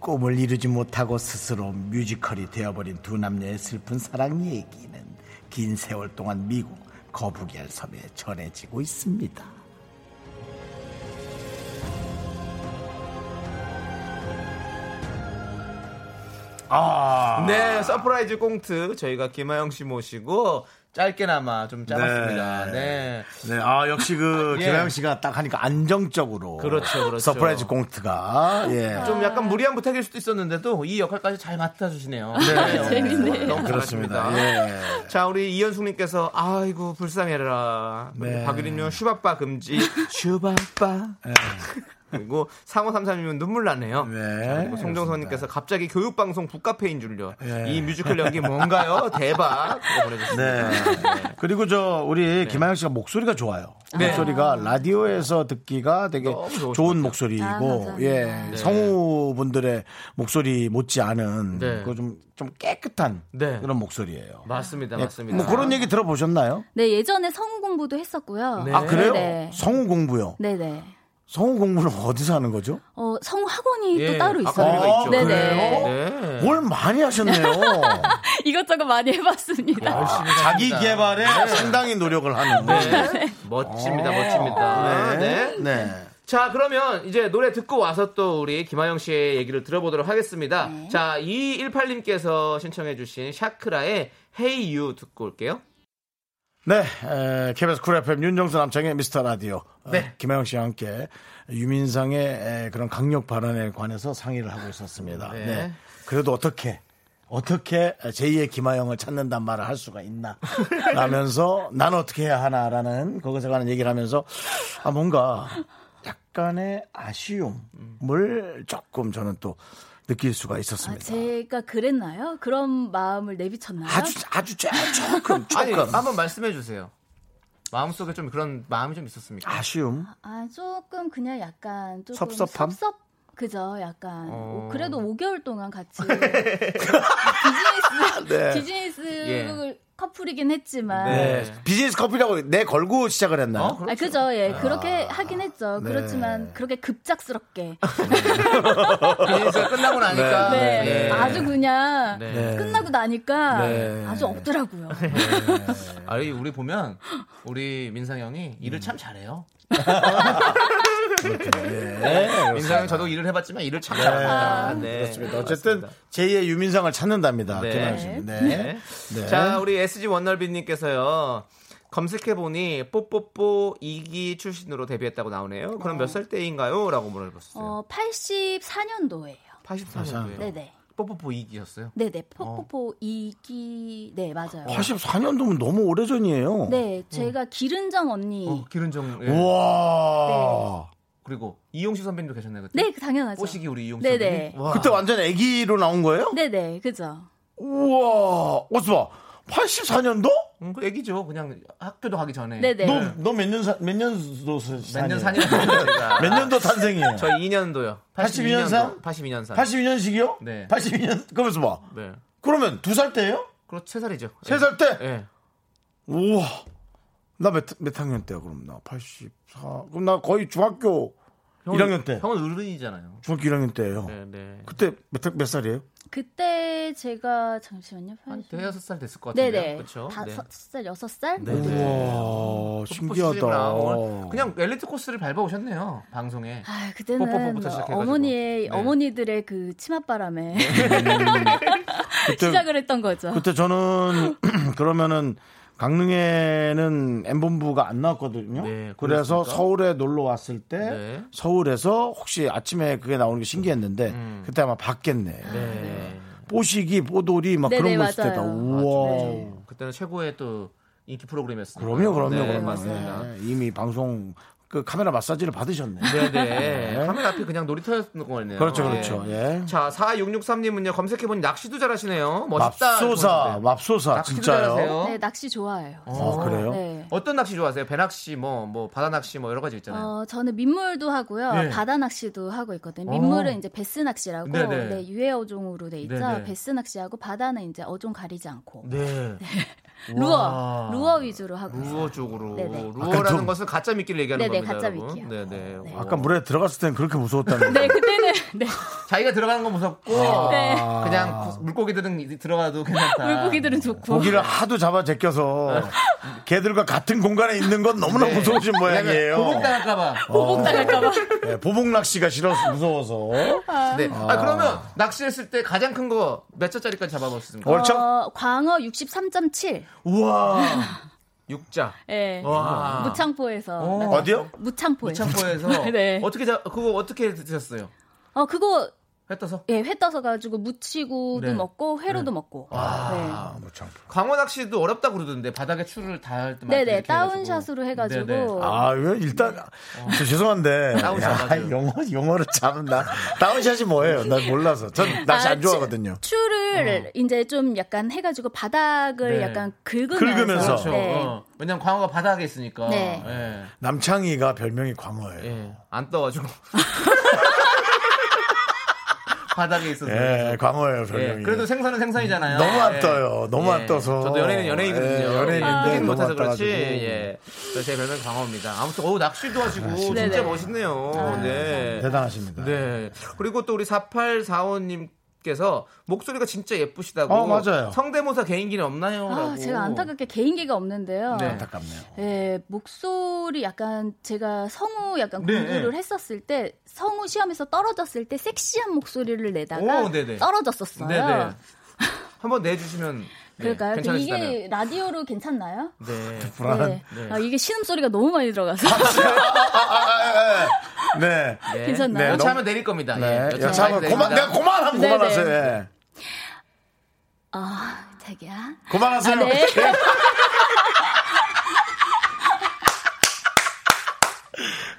[SPEAKER 6] 꿈을 이루지 못하고 스스로 뮤지컬이 되어버린 두 남녀의 슬픈 사랑 얘기는 긴 세월 동안 미국 거북이알 섬에 전해지고 있습니다.
[SPEAKER 1] 아.
[SPEAKER 2] 네, 서프라이즈 꽁트 저희가 김하영 씨 모시고 짧게나마 좀 짜봤습니다. 네.
[SPEAKER 1] 네, 아, 역시 그,
[SPEAKER 2] 예.
[SPEAKER 1] 김하영 씨가 딱 하니까 안정적으로.
[SPEAKER 2] 그렇죠, 그렇죠.
[SPEAKER 1] 서프라이즈 꽁트가, 예.
[SPEAKER 2] 좀 약간 무리한 부탁일 수도 있었는데도 이 역할까지 잘 맡아주시네요.
[SPEAKER 1] 네.
[SPEAKER 7] 재밌네요.
[SPEAKER 2] 너무
[SPEAKER 1] 그렇습니다. 예.
[SPEAKER 2] 자, 우리 이현숙님께서 아이고 불쌍해라.
[SPEAKER 1] 네.
[SPEAKER 2] 박유림님 슈바빠 금지. 슈바빠. 그리고 상호 삼삼님은 눈물 나네요.
[SPEAKER 1] 네.
[SPEAKER 2] 그리고 송정선님께서 갑자기 교육방송 북카페인 줄요.
[SPEAKER 1] 예.
[SPEAKER 2] 이 뮤지컬 연기 뭔가요? 대박. 보내주셨습니다.
[SPEAKER 1] 네. 그리고 저 우리 김하영 씨가 목소리가 좋아요.
[SPEAKER 2] 네.
[SPEAKER 1] 목소리가 라디오에서 듣기가 되게 좋은. 목소리이고,
[SPEAKER 7] 아.
[SPEAKER 1] 예,
[SPEAKER 2] 네.
[SPEAKER 1] 성우분들의 목소리 못지 않은
[SPEAKER 2] 네.
[SPEAKER 1] 그 좀, 좀 깨끗한
[SPEAKER 2] 네.
[SPEAKER 1] 그런 목소리예요.
[SPEAKER 2] 맞습니다.
[SPEAKER 1] 예,
[SPEAKER 2] 맞습니다.
[SPEAKER 1] 뭐 그런 얘기 들어보셨나요?
[SPEAKER 7] 네, 예전에 성우 공부도 했었고요.
[SPEAKER 2] 네.
[SPEAKER 1] 아 그래요? 성우 공부요.
[SPEAKER 7] 네네.
[SPEAKER 1] 성우 공부는 어디서 하는 거죠?
[SPEAKER 7] 어, 성우 학원이
[SPEAKER 2] 예,
[SPEAKER 7] 또 따로 있어요.
[SPEAKER 2] 아카데미가 있죠.
[SPEAKER 7] 네네.
[SPEAKER 2] 네.
[SPEAKER 1] 뭘 많이 하셨네요.
[SPEAKER 7] 이것저것 많이 해봤습니다.
[SPEAKER 1] 자기 개발에 상당히 노력을 하는.
[SPEAKER 2] 네. 멋집니다. 멋집니다. 네.
[SPEAKER 1] 네.
[SPEAKER 2] 자, 그러면 이제 노래 듣고 와서 또 우리 김하영 씨의 얘기를 들어보도록 하겠습니다. 자, 2218님께서 신청해주신 샤크라의 Hey You 듣고 올게요.
[SPEAKER 1] 네, 에, KBS 쿨 FM 윤정수 남창희의 미스터 라디오. 어,
[SPEAKER 2] 네.
[SPEAKER 1] 김하영 씨와 함께 유민상의 에, 그런 강력 발언에 관해서 상의를 하고 있었습니다.
[SPEAKER 2] 네.
[SPEAKER 1] 네. 그래도 어떻게, 어떻게 제2의 김하영을 찾는단 말을 할 수가 있나. 라면서 난 어떻게 해야 하나라는 거기서 가는 얘기를 하면서 아, 뭔가 약간의 아쉬움을 조금 저는 또 느낄 수가
[SPEAKER 7] 아,
[SPEAKER 1] 있었습니다.
[SPEAKER 7] 제가 그랬나요? 그런 마음을 내비쳤나요?
[SPEAKER 1] 아주, 아주 조- 조금,
[SPEAKER 2] 아니,
[SPEAKER 1] 조금.
[SPEAKER 2] 한번 말씀해 주세요. 마음속에 좀 그런 마음이 좀 있었습니까?
[SPEAKER 1] 아쉬움?
[SPEAKER 7] 아, 조금 그냥 약간 조금
[SPEAKER 1] 섭섭함?
[SPEAKER 7] 섭섭 그죠, 약간.
[SPEAKER 2] 어.
[SPEAKER 7] 그래도 5개월 동안 같이 비즈니스
[SPEAKER 1] 네.
[SPEAKER 7] 비즈니스
[SPEAKER 2] 예.
[SPEAKER 7] 커플이긴 했지만
[SPEAKER 1] 네. 비즈니스 커피라고 내 걸고 시작을 했나요?
[SPEAKER 2] 어, 그렇죠.
[SPEAKER 7] 아, 그죠, 예, 그렇게 하긴 했죠.
[SPEAKER 1] 네.
[SPEAKER 7] 그렇지만 그렇게 급작스럽게,
[SPEAKER 2] 비즈니스가 끝나고 나니까.
[SPEAKER 7] 네,
[SPEAKER 2] 네.
[SPEAKER 7] 아주 그냥
[SPEAKER 2] 네.
[SPEAKER 1] 네.
[SPEAKER 7] 끝나고 나니까
[SPEAKER 1] 네.
[SPEAKER 7] 아주 없더라고요.
[SPEAKER 2] 아니, 우리 보면 우리 민상 형이 일을 참 잘해요.
[SPEAKER 1] 네.
[SPEAKER 2] 민상 형 저도 일을 해봤지만 일을 참 잘합니다. 네.
[SPEAKER 1] 그렇습니다. 어쨌든 제2의 유민상을 찾는답니다.
[SPEAKER 2] 네.
[SPEAKER 1] 네.
[SPEAKER 2] 네.
[SPEAKER 1] 네.
[SPEAKER 2] 자, 우리 SG 원널비님께서요. 검색해보니 뽀뽀뽀 2기 출신으로 데뷔했다고 나오네요. 그럼 몇살 때인가요? 라고 물어봤어요.
[SPEAKER 7] 어, 84년도예요.
[SPEAKER 2] 84년도에요.
[SPEAKER 7] 네네.
[SPEAKER 2] 뽀뽀뽀 2기였어요.
[SPEAKER 7] 네네. 포포포 이기네 맞아요.
[SPEAKER 1] 84년도면 너무 오래전이에요.
[SPEAKER 7] 네, 제가 기른정 언니.
[SPEAKER 2] 어, 기른정. 예.
[SPEAKER 1] 우와.
[SPEAKER 2] 그리고 이용식 선배님도 계셨나요, 그때?
[SPEAKER 7] 네, 당연하죠.
[SPEAKER 2] 뽀시기 우리 이용식
[SPEAKER 7] 네네.
[SPEAKER 2] 선배님. 와.
[SPEAKER 1] 그때 완전 아기로 나온 거예요?
[SPEAKER 7] 네네, 그죠.
[SPEAKER 1] 우와. 어서 봐. 84년도?
[SPEAKER 2] 음, 그 애기죠. 그냥 학교도 가기 전에.
[SPEAKER 7] 네네.
[SPEAKER 1] 너 너 몇 년 사, 몇 년도
[SPEAKER 2] 몇년 사냐?
[SPEAKER 1] 몇 년도 탄생이에요?
[SPEAKER 2] 저 2년도요.
[SPEAKER 1] 82년 산?
[SPEAKER 2] 82년 산.
[SPEAKER 1] 82년식이요?
[SPEAKER 2] 네.
[SPEAKER 1] 82년 그러면서 봐.
[SPEAKER 2] 네.
[SPEAKER 1] 그러면 두 살 때예요?
[SPEAKER 2] 그렇죠. 세 살이죠.
[SPEAKER 1] 세 살 때?
[SPEAKER 2] 예.
[SPEAKER 1] 우와. 나 몇 몇 학년 때야 그럼 나 84. 그럼 나 거의 중학교 1학년 때.
[SPEAKER 2] 형은 어른이잖아요.
[SPEAKER 1] 중학교 1학년 때예요.
[SPEAKER 2] 네, 네.
[SPEAKER 1] 그때 몇, 학- 몇 살이에요?
[SPEAKER 7] 그때 제가 잠시만요.
[SPEAKER 2] 한
[SPEAKER 7] 80.
[SPEAKER 2] 대여섯 살 됐을 것 같은데.
[SPEAKER 7] 네네.
[SPEAKER 2] 그렇죠.
[SPEAKER 7] 다섯 살, 여섯 살?
[SPEAKER 2] 네.
[SPEAKER 1] 우와, 신기하다.
[SPEAKER 2] 오늘 그냥 엘리트 코스를 밟아 오셨네요. 방송에.
[SPEAKER 7] 아, 그때는. 어머니의
[SPEAKER 2] 네.
[SPEAKER 7] 어머니들의 그 치맛바람에
[SPEAKER 1] 그때
[SPEAKER 7] 시작을 했던 거죠.
[SPEAKER 1] 그때 저는 그러면은 강릉에는 M본부가 안 나왔거든요.
[SPEAKER 2] 네,
[SPEAKER 1] 그래서? 서울에 놀러 왔을 때
[SPEAKER 2] 네.
[SPEAKER 1] 서울에서 혹시 아침에 그게 나오는 게 신기했는데
[SPEAKER 2] 음.
[SPEAKER 1] 그때 아마 봤겠네.
[SPEAKER 2] 네.
[SPEAKER 1] 뽀시기, 뽀돌이 막
[SPEAKER 7] 네네,
[SPEAKER 1] 그런 거 있을 때다. 우와.
[SPEAKER 7] 네.
[SPEAKER 2] 그때는 최고의 또 인기 프로그램이었어요.
[SPEAKER 1] 그럼요, 그럼요,
[SPEAKER 2] 네,
[SPEAKER 1] 그럼요.
[SPEAKER 2] 맞습니다.
[SPEAKER 1] 네, 이미 방송 그 카메라 마사지를 받으셨네.
[SPEAKER 2] 네 네. 카메라 앞이 그냥 놀이터였던 거네요.
[SPEAKER 1] 그렇죠, 그렇죠. 예.
[SPEAKER 2] 자, 4663님은요, 검색해보니 낚시도 잘하시네요. 멋있다.
[SPEAKER 1] 맙소사. 맙소사,
[SPEAKER 2] 낚시도
[SPEAKER 1] 진짜요.
[SPEAKER 2] 잘하세요?
[SPEAKER 7] 네, 낚시 좋아해요.
[SPEAKER 1] 아, 그래요?
[SPEAKER 7] 네.
[SPEAKER 2] 어떤 낚시 좋아하세요? 배낚시, 뭐, 뭐, 바다 낚시, 뭐, 여러 가지 있잖아요.
[SPEAKER 7] 어, 저는 민물도 하고요.
[SPEAKER 2] 네.
[SPEAKER 7] 바다 낚시도 하고 있거든요.
[SPEAKER 2] 어.
[SPEAKER 7] 민물은 이제 베스 낚시라고
[SPEAKER 2] 네네.
[SPEAKER 7] 네, 유해 어종으로 돼 있죠.
[SPEAKER 2] 네네.
[SPEAKER 7] 베스 낚시하고 바다는 이제 어종 가리지 않고
[SPEAKER 2] 네.
[SPEAKER 7] 루어
[SPEAKER 2] 와.
[SPEAKER 7] 루어 위주로 하고 있어요.
[SPEAKER 2] 루어 쪽으로.
[SPEAKER 7] 네네.
[SPEAKER 2] 루어라는
[SPEAKER 1] 아까 좀-
[SPEAKER 2] 것은 가짜 미끼를 얘기하는
[SPEAKER 7] 네네,
[SPEAKER 2] 겁니다.
[SPEAKER 7] 가짜. 미끼요.
[SPEAKER 2] 네네.
[SPEAKER 7] 네.
[SPEAKER 2] 와.
[SPEAKER 1] 아까 물에 들어갔을 땐 그렇게 무서웠다는
[SPEAKER 7] 네, 그때는 네.
[SPEAKER 2] 자기가 들어가는 건 무섭고,
[SPEAKER 7] 네.
[SPEAKER 2] 그냥 고- 물고기들은 들어가도 괜찮다.
[SPEAKER 7] 물고기들은 좋고.
[SPEAKER 1] 고기를 하도 잡아 제껴서 개들과 같은 공간에 있는 건 너무나
[SPEAKER 2] 네.
[SPEAKER 1] 무서우신 모양이에요.
[SPEAKER 2] 보복 당할까봐.
[SPEAKER 7] 보복 당할까봐.
[SPEAKER 1] 네, 보복 낚시가 싫어서 무서워서.
[SPEAKER 2] 네. 아, 그러면 낚시했을 때 가장 큰 거 몇 자짜리까지 잡아보셨습니까?
[SPEAKER 1] 월척?
[SPEAKER 7] 어, 광어 63.7.
[SPEAKER 2] 우와. 육자.
[SPEAKER 7] 예.
[SPEAKER 2] 와.
[SPEAKER 7] 무창포에서.
[SPEAKER 2] 어.
[SPEAKER 1] 어디요?
[SPEAKER 7] 무창포에서.
[SPEAKER 2] 창포에서
[SPEAKER 7] 네.
[SPEAKER 2] 어떻게 잡 그거 어떻게 드셨어요?
[SPEAKER 7] 어, 그거
[SPEAKER 2] 회 떠서?
[SPEAKER 7] 예, 회 떠서 가지고 무치고도
[SPEAKER 2] 네.
[SPEAKER 7] 먹고 회로도 먹고.
[SPEAKER 1] 아, 뭐 참.
[SPEAKER 2] 광어 낚시도 어렵다 고 그러던데 바닥에 추를 닿을 때
[SPEAKER 7] 네. 네네, 다운샷으로 해가지고.
[SPEAKER 2] 네네.
[SPEAKER 1] 아, 왜 일단 저 죄송한데
[SPEAKER 2] down shot
[SPEAKER 1] 야. 영어 영어를 참나 down shot이 뭐예요? 난 몰라서. 전 낚시
[SPEAKER 7] 아,
[SPEAKER 1] 안 좋아하거든요.
[SPEAKER 7] 추, 추를 이제 좀 약간 해가지고 바닥을
[SPEAKER 2] 어. 네.
[SPEAKER 7] 약간 긁으면서.
[SPEAKER 1] 긁으면서.
[SPEAKER 2] 그렇죠.
[SPEAKER 7] 네.
[SPEAKER 2] 어. 왜냐면 광어가 바닥에 있으니까.
[SPEAKER 7] 네.
[SPEAKER 2] 예.
[SPEAKER 1] 남창희가 별명이 광어예요.
[SPEAKER 2] 예. 안 떠가지고. 바닥에 있어서.
[SPEAKER 1] 예, 광어예요
[SPEAKER 2] 예.
[SPEAKER 1] 별명이.
[SPEAKER 2] 그래도 생선은 생선이잖아요.
[SPEAKER 1] 너무 안
[SPEAKER 2] 예.
[SPEAKER 1] 떠요. 너무
[SPEAKER 2] 예.
[SPEAKER 1] 안 떠서.
[SPEAKER 2] 저도 연예인은 연예인이거든요.
[SPEAKER 1] 예, 연예인인데
[SPEAKER 2] 예. 못해서
[SPEAKER 1] 안
[SPEAKER 2] 그렇지. 예. 그래서 제 별명 광어입니다. 아무튼 오 낚시도 하시고 진짜
[SPEAKER 7] 네네.
[SPEAKER 2] 멋있네요. 네.
[SPEAKER 1] 대단하십니다.
[SPEAKER 2] 네. 그리고 또 우리 4845님 께서 목소리가 진짜 예쁘시다고.
[SPEAKER 1] 어, 맞아요.
[SPEAKER 2] 성대모사 개인기는 없나요?
[SPEAKER 7] 아,
[SPEAKER 2] 라고.
[SPEAKER 7] 제가 안타깝게 개인기가 없는데요.
[SPEAKER 2] 네.
[SPEAKER 1] 안타깝네요.
[SPEAKER 7] 예, 목소리 약간 제가 성우 약간
[SPEAKER 2] 네,
[SPEAKER 7] 공부를
[SPEAKER 2] 네.
[SPEAKER 7] 했었을 때 성우 시험에서 떨어졌을 때 섹시한 목소리를 내다가
[SPEAKER 2] 오.
[SPEAKER 7] 떨어졌었어요.
[SPEAKER 2] 네네. 한번 내주시면. 네,
[SPEAKER 7] 그럴까요?
[SPEAKER 2] 괜찮으시다면.
[SPEAKER 7] 이게 라디오로 괜찮나요?
[SPEAKER 2] 네.
[SPEAKER 1] 불안한.
[SPEAKER 7] 네.
[SPEAKER 2] 네.
[SPEAKER 7] 아, 이게 신음 소리가 너무 많이 들어가서
[SPEAKER 1] 네.
[SPEAKER 2] 네.
[SPEAKER 7] 괜찮나요?
[SPEAKER 2] 여차하면 내릴 겁니다.
[SPEAKER 1] 네.
[SPEAKER 2] 예.
[SPEAKER 1] 야,
[SPEAKER 2] 여차하면
[SPEAKER 1] 고만. 내가 고만하면
[SPEAKER 7] 네네.
[SPEAKER 1] 고만하세요. 예.
[SPEAKER 7] 아, 자기야.
[SPEAKER 1] 고만하세요.
[SPEAKER 7] 아, 네.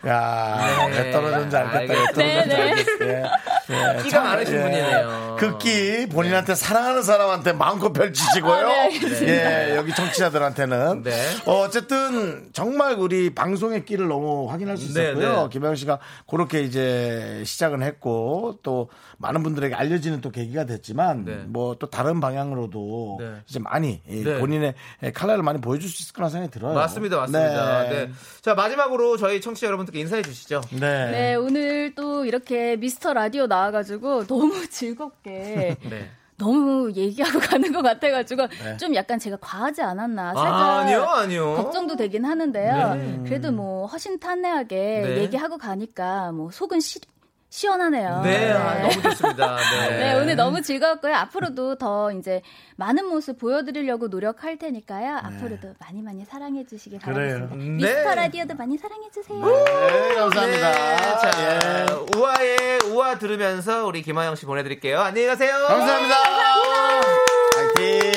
[SPEAKER 1] 야,
[SPEAKER 2] 네.
[SPEAKER 1] 왜 떨어졌는지 알겠다. 왜. 떨어졌는지
[SPEAKER 7] 네, 네.
[SPEAKER 1] 알겠어. 예. 예.
[SPEAKER 2] 끼가
[SPEAKER 1] 참,
[SPEAKER 2] 많으신
[SPEAKER 1] 예.
[SPEAKER 2] 분이네요.
[SPEAKER 1] 그끼 본인한테 사랑하는 사람한테 마음껏 펼치시고요.
[SPEAKER 7] 아, 네.
[SPEAKER 1] 예, 여기 청취자들한테는.
[SPEAKER 2] 네.
[SPEAKER 1] 어, 어쨌든 정말 우리 방송의 끼를 너무 확인할 수
[SPEAKER 2] 네,
[SPEAKER 1] 있었고요.
[SPEAKER 2] 네.
[SPEAKER 1] 김영 씨가 그렇게 이제 시작은 했고 또 많은 분들에게 알려지는 또 계기가 됐지만
[SPEAKER 2] 네.
[SPEAKER 1] 뭐또 다른 방향으로도
[SPEAKER 2] 네.
[SPEAKER 1] 이제 많이 이
[SPEAKER 2] 네.
[SPEAKER 1] 본인의 칼날을 많이 보여줄 수 있을 거라 생각이 들어요.
[SPEAKER 2] 맞습니다, 맞습니다.
[SPEAKER 1] 네.
[SPEAKER 2] 네. 자 마지막으로 저희 청취자 여러분들께 인사해 주시죠.
[SPEAKER 1] 네.
[SPEAKER 7] 네, 오늘 또 이렇게 미스터 라디오 나 와가지고 너무 즐겁게
[SPEAKER 2] 네.
[SPEAKER 7] 너무 얘기하고 가는 것 같아가지고 좀 약간 제가 과하지 않았나 살짝
[SPEAKER 2] 아, 아니요.
[SPEAKER 7] 걱정도 되긴 하는데요.
[SPEAKER 2] 네.
[SPEAKER 7] 그래도 뭐 허심탄회하게
[SPEAKER 2] 네.
[SPEAKER 7] 얘기하고 가니까 뭐 속은 시, 시원하네요.
[SPEAKER 2] 네, 아, 너무 좋습니다. 네.
[SPEAKER 7] 네, 오늘 너무 즐거웠고요. 앞으로도 더 이제 많은 모습 보여드리려고 노력할 테니까요. 앞으로도 많이 많이 사랑해 주시기 바라겠습니다.
[SPEAKER 2] 네.
[SPEAKER 7] 미스터 라디오도 많이 사랑해 주세요.
[SPEAKER 1] 네, 감사합니다.
[SPEAKER 2] 네, 자,
[SPEAKER 1] 예.
[SPEAKER 2] 우아의 우아 들으면서 우리 김하영 씨 보내드릴게요. 안녕히 가세요.
[SPEAKER 1] 감사합니다. 파이팅.
[SPEAKER 4] Me, me,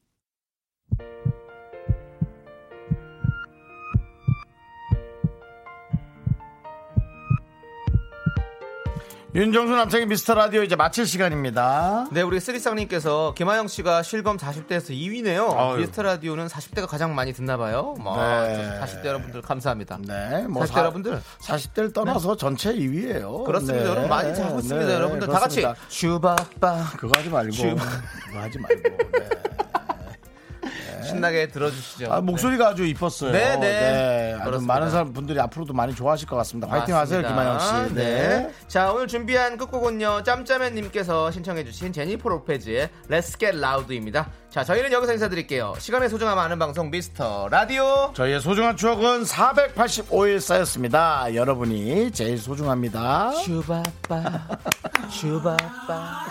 [SPEAKER 1] 윤정수 남창희의 미스터 라디오 이제 마칠 시간입니다
[SPEAKER 2] 네, 우리 쓰리쌍님께서 김하영 씨가 실검 40대에서 2위네요.
[SPEAKER 1] 아유.
[SPEAKER 2] 미스터 라디오는 40대가 가장 많이 듣나 봐요. 뭐,
[SPEAKER 1] 네.
[SPEAKER 2] 40대 여러분들 감사합니다.
[SPEAKER 1] 네,
[SPEAKER 2] 40대 여러분들.
[SPEAKER 1] 40대를 떠나서 전체 2위예요.
[SPEAKER 2] 그렇습니다. 여러분 많이 하고 있습니다. 여러분들 다 같이
[SPEAKER 1] 그렇습니다.
[SPEAKER 2] 슈바빠
[SPEAKER 1] 그거 하지 말고
[SPEAKER 2] 슈-
[SPEAKER 1] 그거 하지 말고. 네.
[SPEAKER 2] 신나게 들어주시죠.
[SPEAKER 1] 아, 목소리가 아주 이뻤어요.
[SPEAKER 2] 네, 네.
[SPEAKER 1] 아주
[SPEAKER 2] 그렇습니다.
[SPEAKER 1] 많은 사람 분들이 앞으로도 많이 좋아하실 것 같습니다. 파이팅 하세요. 김하영 씨. 네.
[SPEAKER 2] 자, 오늘 준비한 끝곡은요. 짬짜맨님께서 신청해주신 제니퍼 로페즈의 Let's Get Loud입니다. 자, 저희는 여기서 인사드릴게요. 시간의 소중함 아는 방송 미스터 라디오.
[SPEAKER 1] 저희의 소중한 추억은 485일 쌓였습니다. 여러분이 제일 소중합니다.
[SPEAKER 2] 슈바빠, 슈바빠.